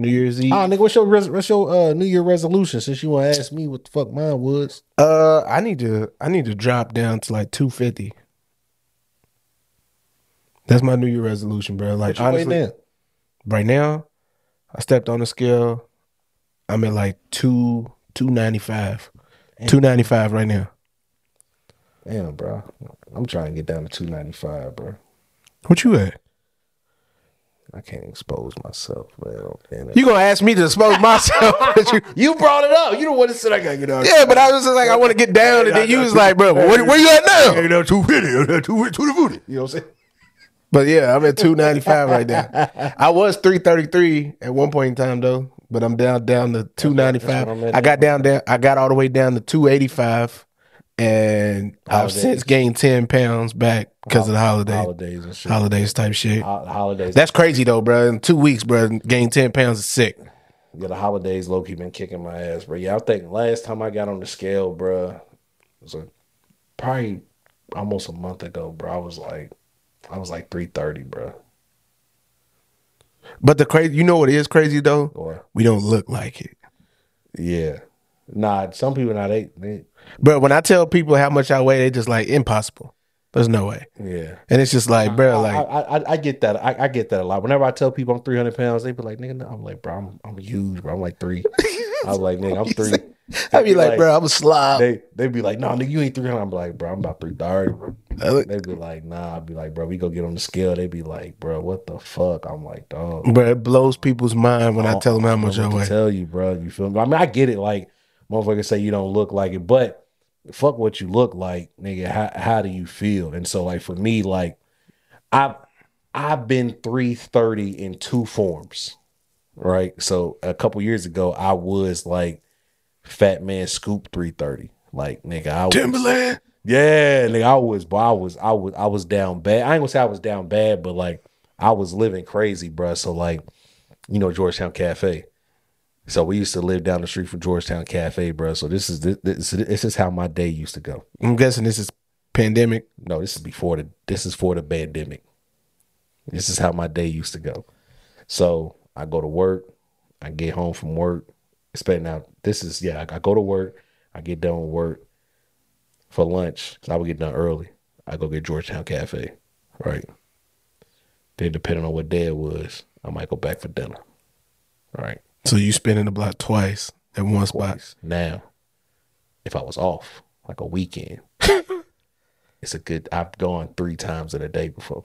New Year's Eve. Ah, nigga, what's your res- what's your uh, New Year resolution? Since you want to ask me what the fuck mine was. Uh, I need to I need to drop down to like two fifty. That's my New Year resolution, bro. Like What honestly, now? right now, I stepped on the scale. I'm at like two two ninety five, two ninety five right now. Damn, bro. I'm trying to get down to 295, bro. What you at? I can't expose myself, man. You gonna ask me to expose myself? [LAUGHS] you, you brought it up. You don't want to I gotta get out. yeah, but I was just like, I want to get down, and then you was like, bro, where, where you at now? no, 250, 250. You know what I'm saying? But yeah, I'm at 295 right now. I was 333 at one point in time though, but I'm down down to 295. I'm I got down down I got all the way down to 285 and I've since gained 10 pounds back because of the holiday Holidays and shit. holidays type shit. Ho- holidays. That's crazy though, bro. In 2 weeks, bro, gained 10 pounds is sick. yeah, the holidays low key been kicking my ass, bro. Yeah, I think last time I got on the scale, bro, was a, probably almost a month ago, bro. I was like, I was like 330, bro. But the crazy, you know what is crazy though? We don't look like it. yeah, Nah, some people not they, they But when I tell people how much I weigh, they just like impossible. There's no way. yeah. And it's just like, bro, I, like I, I, I get that. I, I get that a lot. Whenever I tell people I'm 300 pounds, they be like, "Nigga," no. I'm like, "Bro, I'm, I'm huge, bro. I'm like three. [LAUGHS] I was like, "Nigga, I'm three. I be like, bro, I'm a slob. They they'd be like, "No, nigga, you ain't 300." I'm like, "Bro, I'm about 330." They'd be like, "Nah." I'd be like, "Bro, we go get on the scale." They'd be like, "Bro, what the fuck?" I'm like, "Dog." Bro, it blows people's mind when I tell them how don't much know I what to weigh. Tell you, bro. You feel me? I mean, I get it. Like motherfuckers say you don't look like it, but fuck what you look like, nigga. How how do you feel? And so, like for me, like I've I've been three thirty in two forms, right? So a couple years ago, I was like Fatman Scoop three thirty. Like nigga, I was, Timberland. yeah, nigga, I was, but I was, I was, I was down bad. I ain't gonna say I was down bad, but like I was living crazy, bruh. So like, you know, Georgetown Cafe. So we used to live down the street from Georgetown Cafe, bruh. So this is this, this, this is how my day used to go. I'm guessing this is pandemic. No, this is before the this is for the pandemic. This is how my day used to go. So I go to work, I get home from work. Spend now. This is yeah. I, I go to work, I get done with work for lunch. 'cause I would get done early. I go get Georgetown Cafe, right? Then depending on what day it was, I might go back for dinner. Right. So you spinning the block twice at one spot. Now, if I was off like a weekend, [LAUGHS] it's a good. I've gone three times in a day before.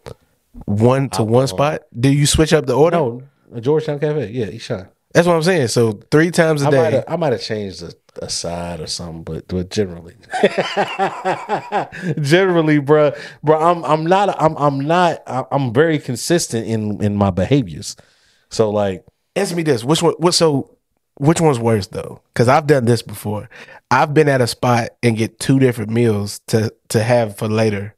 One to one spot. Do you switch up the order? No, Georgetown Cafe. Yeah, He Eshawn. That's what I'm saying. So three times a I might day. have I might have changed a, a side or something, but but generally, [LAUGHS] generally, bro, bro, I'm I'm not I'm I'm not I'm very consistent in in my behaviors. So like, Answer me this. Which one what so which one's worse though? Because I've done this before. I've been at a spot and get two different meals to to have for later.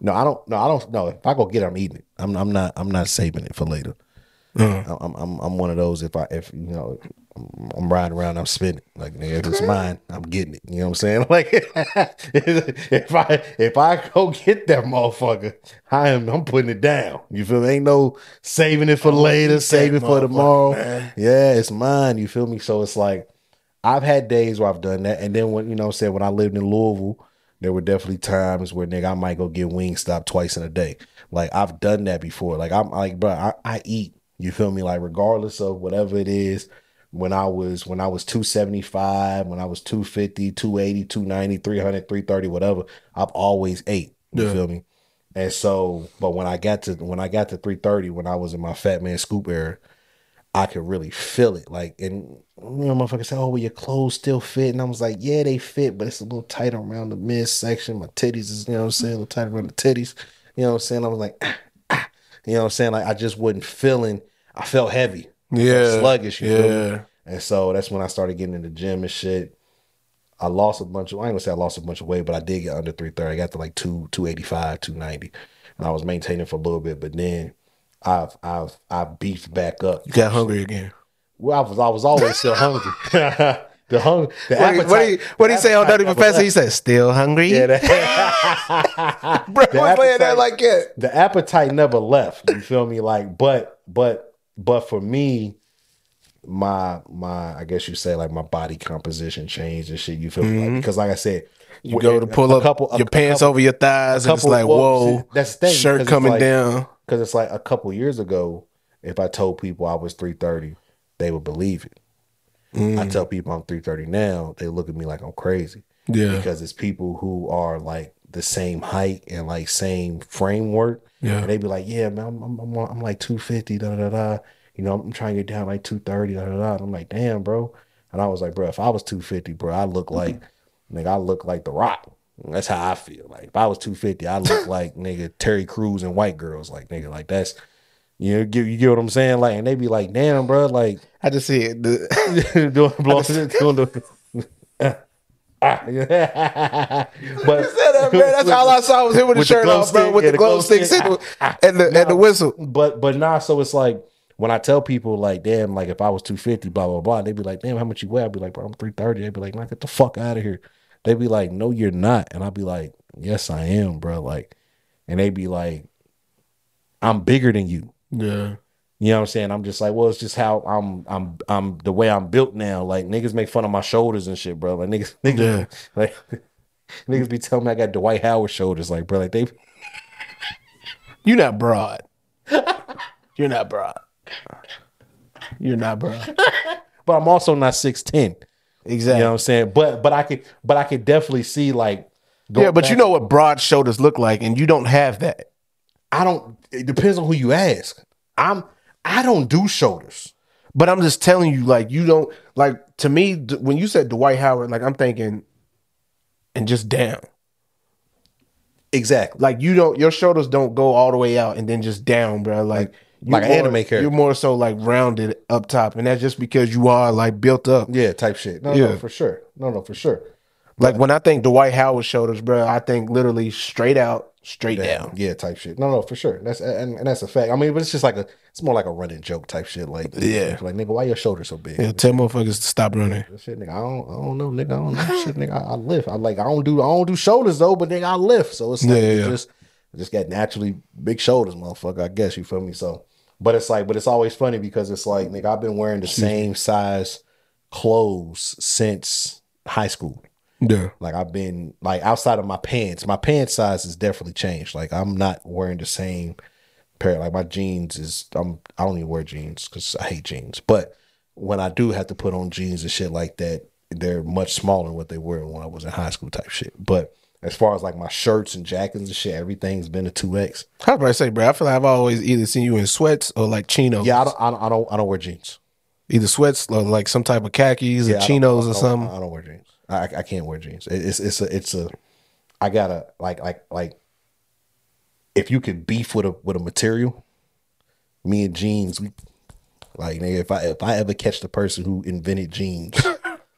no, I don't. No, I don't. No, if I go get it, I'm eating it. I'm I'm not I'm not saving it for later. Uh, I'm I'm I'm one of those. If I if you know. I'm- I'm riding around. I'm spinning like nigga, if it's mine, I'm getting it. You know what I'm saying? [LAUGHS] Like if I if I go get that motherfucker, I am I'm putting it down. You feel me? Ain't no saving it for later, saving for tomorrow. Yeah, it's mine. You feel me? So it's like I've had days where I've done that, and then when you know, what when I lived in Louisville, there were definitely times where nigga I might go get Wingstop twice in a day. Like I've done that before. Like I'm like, bro, I, I eat. You feel me? Like regardless of whatever it is. When I was when I was 275, when I was 250, 280, 290, 300, 330, whatever, I've always ate. You Yeah. feel me? And so, but when I got to when I got to 330, when I was in my Fatman Scoop era, I could really feel it. Like, and you know, motherfuckers say, "Oh, well, your clothes still fit," and I was like, "Yeah, they fit, but it's a little tight around the midsection. My titties is, you know, what I'm saying, a little tight around the titties. You know, what I'm saying. I was like, ah. You know, what I'm saying, like I just wasn't feeling. I felt heavy, yeah. sluggish. You? Yeah. And so that's when I started getting in the gym and shit. I lost a bunch of I ain't gonna say I lost a bunch of weight, but I did get under 330. I got to like two 285, 290. And I was maintaining for a little bit, but then I've I've I've beefed back up. You got hungry again. Well, I was I was always [LAUGHS] still hungry. [LAUGHS] the hunger the What do you- what do you, what do you say on Dirty Professor? He said, "Still hungry." Yeah, that- [LAUGHS] Bro, [LAUGHS] The playing that like it. the appetite never left. You feel me? Like, but but but for me, my my I guess you say like my body composition changed and shit. You feel me? Like, because like I said, Mm-hmm. You go to pull a up couple- your pants couple- over your thighs, and it's couple- like, whoa, that's the thing, shirt coming like- down. because it's like a couple years ago, if I told people I was three thirty, they would believe it. Mm. I tell people I'm three thirty now, they look at me like I'm crazy Yeah, because it's people who are like the same height and like same framework. Yeah. And they be like, yeah, man, I'm, I'm, I'm, I'm like 250, da, da, da, da. You know, I'm trying to get down like 230, da, da, da. And I'm like, damn, bro. And I was like, bro, if I was 250, bro, I look like, nigga, I look like The Rock. That's how I feel. Like, if I was 250, I look [LAUGHS] like, nigga, Terry Crews and white girls. Like, nigga, like, that's, you know, get, you get what I'm saying? Like, and they be like, damn, bro, like, I just see it. [LAUGHS] Doing, blowing, [LAUGHS] doing the, Ah, [LAUGHS] yeah. but That's all I saw was him with the With the shirt off, bro, stick, with the glow sticks stick. and the, and the and the whistle. but but nah, so it's like when I tell people like, damn, like if I was 250, blah, blah, blah, they'd be like, damn, how much you weigh? I'd be like, bro, I'm 330. They'd be like, like, get the fuck out of here. They'd be like, no, you're not. And I'd be like, yes, I am, bro. Like, and they'd be like, I'm bigger than you. Yeah, You know what I'm saying? I'm just like, well, it's just how I'm I'm I'm the way I'm built now. Like niggas make fun of my shoulders and shit, bro. Like niggas [LAUGHS] niggas Yeah. [LAUGHS] like niggas be telling me I got Dwight Howard shoulders, like bro, like they [LAUGHS] You're not broad. You're not broad. You're not broad. but I'm also not 6'10. Exactly. You know what I'm saying? But but I could but I could definitely see like yeah, but you know what broad shoulders look like, and you don't have that. I don't it depends on who you ask. I'm I don't do shoulders. But I'm just telling you, like you don't like to me when you said Dwight Howard, like I'm thinking, and just down. Exactly. Like you don't, your shoulders don't go all the way out and then just down, bro. Like you're Like an more- anime character. You're more so like rounded up top, and that's just because you are like built up. Yeah, type shit. No, Yeah. no, for sure. No, no, for sure. Like when I think Dwight Howard shoulders, bro, I think literally straight out, straight down. Yeah, type shit. No, no, for sure. That's and, and that's a fact. I mean, but it's just like a it's more like a running joke type shit. Like Yeah. like nigga, why your shoulders so big? Yeah, tell motherfuckers to stop running. Shit, nigga, I don't, I don't know, nigga. I don't know shit, nigga. I, I lift. I like, I don't do, I don't do shoulders though, but nigga, I lift. So it's like, Yeah, you yeah. just, I just got naturally big shoulders, motherfucker. I guess you feel me. So, but it's like, but it's always funny because it's like, nigga, I've been wearing the same size clothes since high school. Yeah. Like I've been like outside of my pants, my pants size has definitely changed. Like I'm not wearing the same pair. Like my jeans is I'm I don't even wear jeans because I hate jeans. But when I do have to put on jeans and shit like that, they're much smaller than what they were when I was in high school type shit. But as far as like my shirts and jackets and shit, everything's been a two X. I was about to say, bro, I feel like I've always either seen you in sweats or like chinos. Yeah, I don't, I don't I don't I don't wear jeans. Either sweats or like some type of khakis Yeah, or I chinos I or something. I don't wear jeans. I I can't wear jeans. It- It's it's a it's a I gotta like like like if you could beef with a with a material, me and jeans, we like nigga, if I if I ever catch the person who invented jeans,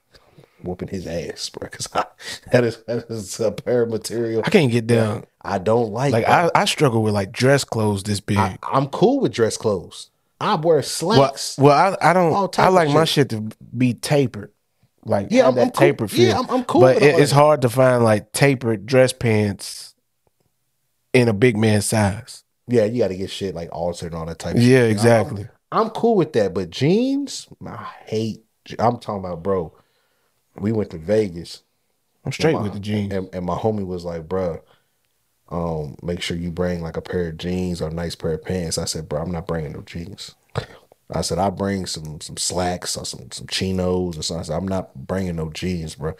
[LAUGHS] whooping his ass, bro. Because [LAUGHS] that is that is a pair of material I can't get down. I don't like. Like. I, I struggle with like dress clothes this big. I, I'm cool with dress clothes. I wear slacks. well, I, I don't. I like my shit to be tapered. Like Yeah, I'm- that I'm cool- tapered feel. yeah, I'm- I'm cool But with it, it's hard to find like tapered dress pants in a big man size. yeah, you got to get shit like altered and all that type. of Yeah, shit. exactly. I'm cool with that, but jeans, I hate. I'm talking about, bro. We went to Vegas, I'm straight my- with the jeans. and, and my homie was like, "Bro, um, make sure you bring like a pair of jeans or a nice pair of pants." I said, "Bro, I'm not bringing no jeans." I said, "I bring some some slacks or some some chinos or something." I said, "I'm not bringing no jeans, bro."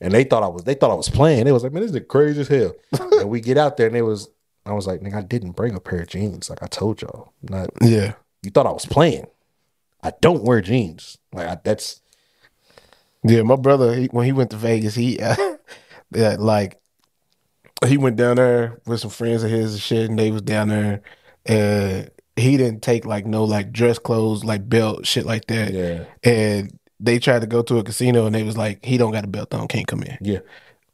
And they thought I was they thought I was playing. They was like, "Man, this is crazy as hell." [LAUGHS] and we get out there, and it was I was like, "Nigga, I didn't bring a pair of jeans. Like I told y'all, not Yeah. you thought I was playing. I don't wear jeans. Like I, that's Yeah, my brother he, when he went to Vegas, he uh, [LAUGHS] yeah, like he went down there with some friends of his and shit, and they was down there, and he didn't take like no like dress clothes, like belt, shit like that. yeah, And they tried to go to a casino, and they was like, he don't got a belt on, can't come in, yeah.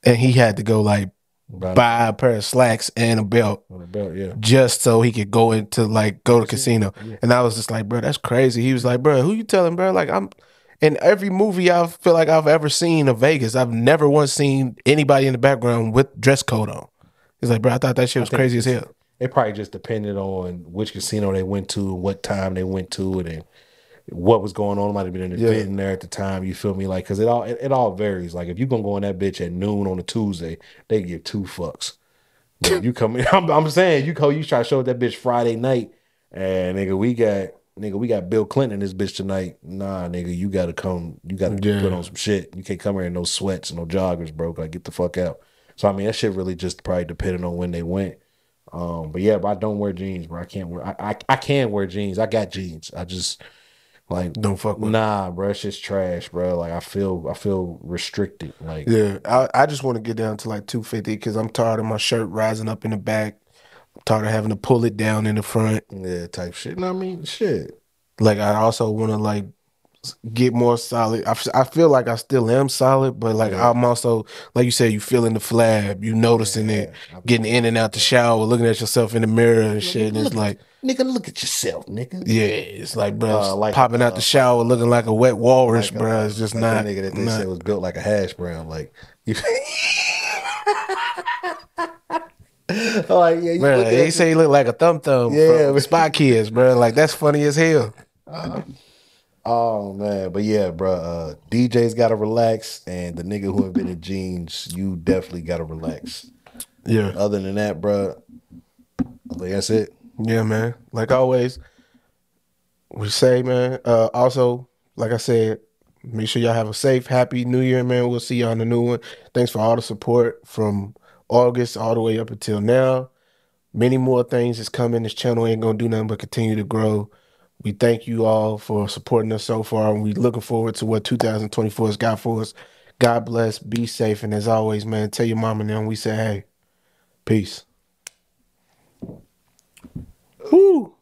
and he had to go like buy a pair of slacks and a belt the belt, yeah. just so he could go into like go to casino. Yeah. And I was just like, bro, that's crazy. He was like, bro, who you telling, bro? Like I'm in every movie I feel like I've ever seen of Vegas, I've never once seen anybody in the background with dress code on. He's like, bro, I thought that shit was crazy as hell. It probably just depended on which casino they went to, and what time they went to it, and what was going on. Might have been an Yeah. in there at the time. You feel me? Like, cause it all it, it all varies. Like, if you gonna go in that bitch at noon on a Tuesday, they give two fucks. But you come [LAUGHS] I'm, I'm saying you go, you try to show that bitch Friday night, and nigga, we got nigga, we got Bill Clinton in this bitch tonight. Nah, nigga, you gotta come, you gotta Yeah. put on some shit. You can't come here in no sweats no joggers, bro. Like, get the fuck out. So I mean, that shit really just probably depended on when they went. Um, but yeah, but I don't wear jeans, bro. I can't wear. I, I I can wear jeans. I got jeans. I just like Don't fuck with. nah, bro. It's just trash, bro. Like I feel I feel restricted. Like Yeah, I, I just want to get down to like 250 because I'm tired of my shirt rising up in the back. I'm tired of having to pull it down in the front. yeah, type shit. No, I mean shit. Like I also want to like get more solid. I, I feel like I still am solid, but like Yeah. I'm also like you said, you feeling the flab, you noticing it, Yeah. getting in and out the shower, looking at yourself in the mirror and shit. And it's Look- like, Nigga, look at yourself, nigga. yeah, it's like bro, Uh, like, popping out uh, the shower looking like a wet walrus, Like, bro. uh, It's just like not. that nigga that they not- said was built like a hash brown. Like you, [LAUGHS] like, yeah, you Bro, look they say he look like a thumb thumb. Yeah, man. Spy Kids, bro. Like that's funny as hell. Oh man, but yeah, bro. Uh, DJ's got to relax, and the nigga who invented [LAUGHS] jeans, you definitely got to relax. Yeah, Other than that, bro, I think that's it. yeah, man. Like always, we say, man. Uh, also, like I said, make sure y'all have a safe, happy New Year, man. We'll see y'all on the new one. Thanks for all the support from August all the way up until now. Many more things is coming. This channel ain't gonna do nothing but continue to grow. We thank you all for supporting us so far, and we're looking forward to what 2024 has got for us. God bless, be safe, and as always, man, tell your mom and them we say, hey, peace. Woo.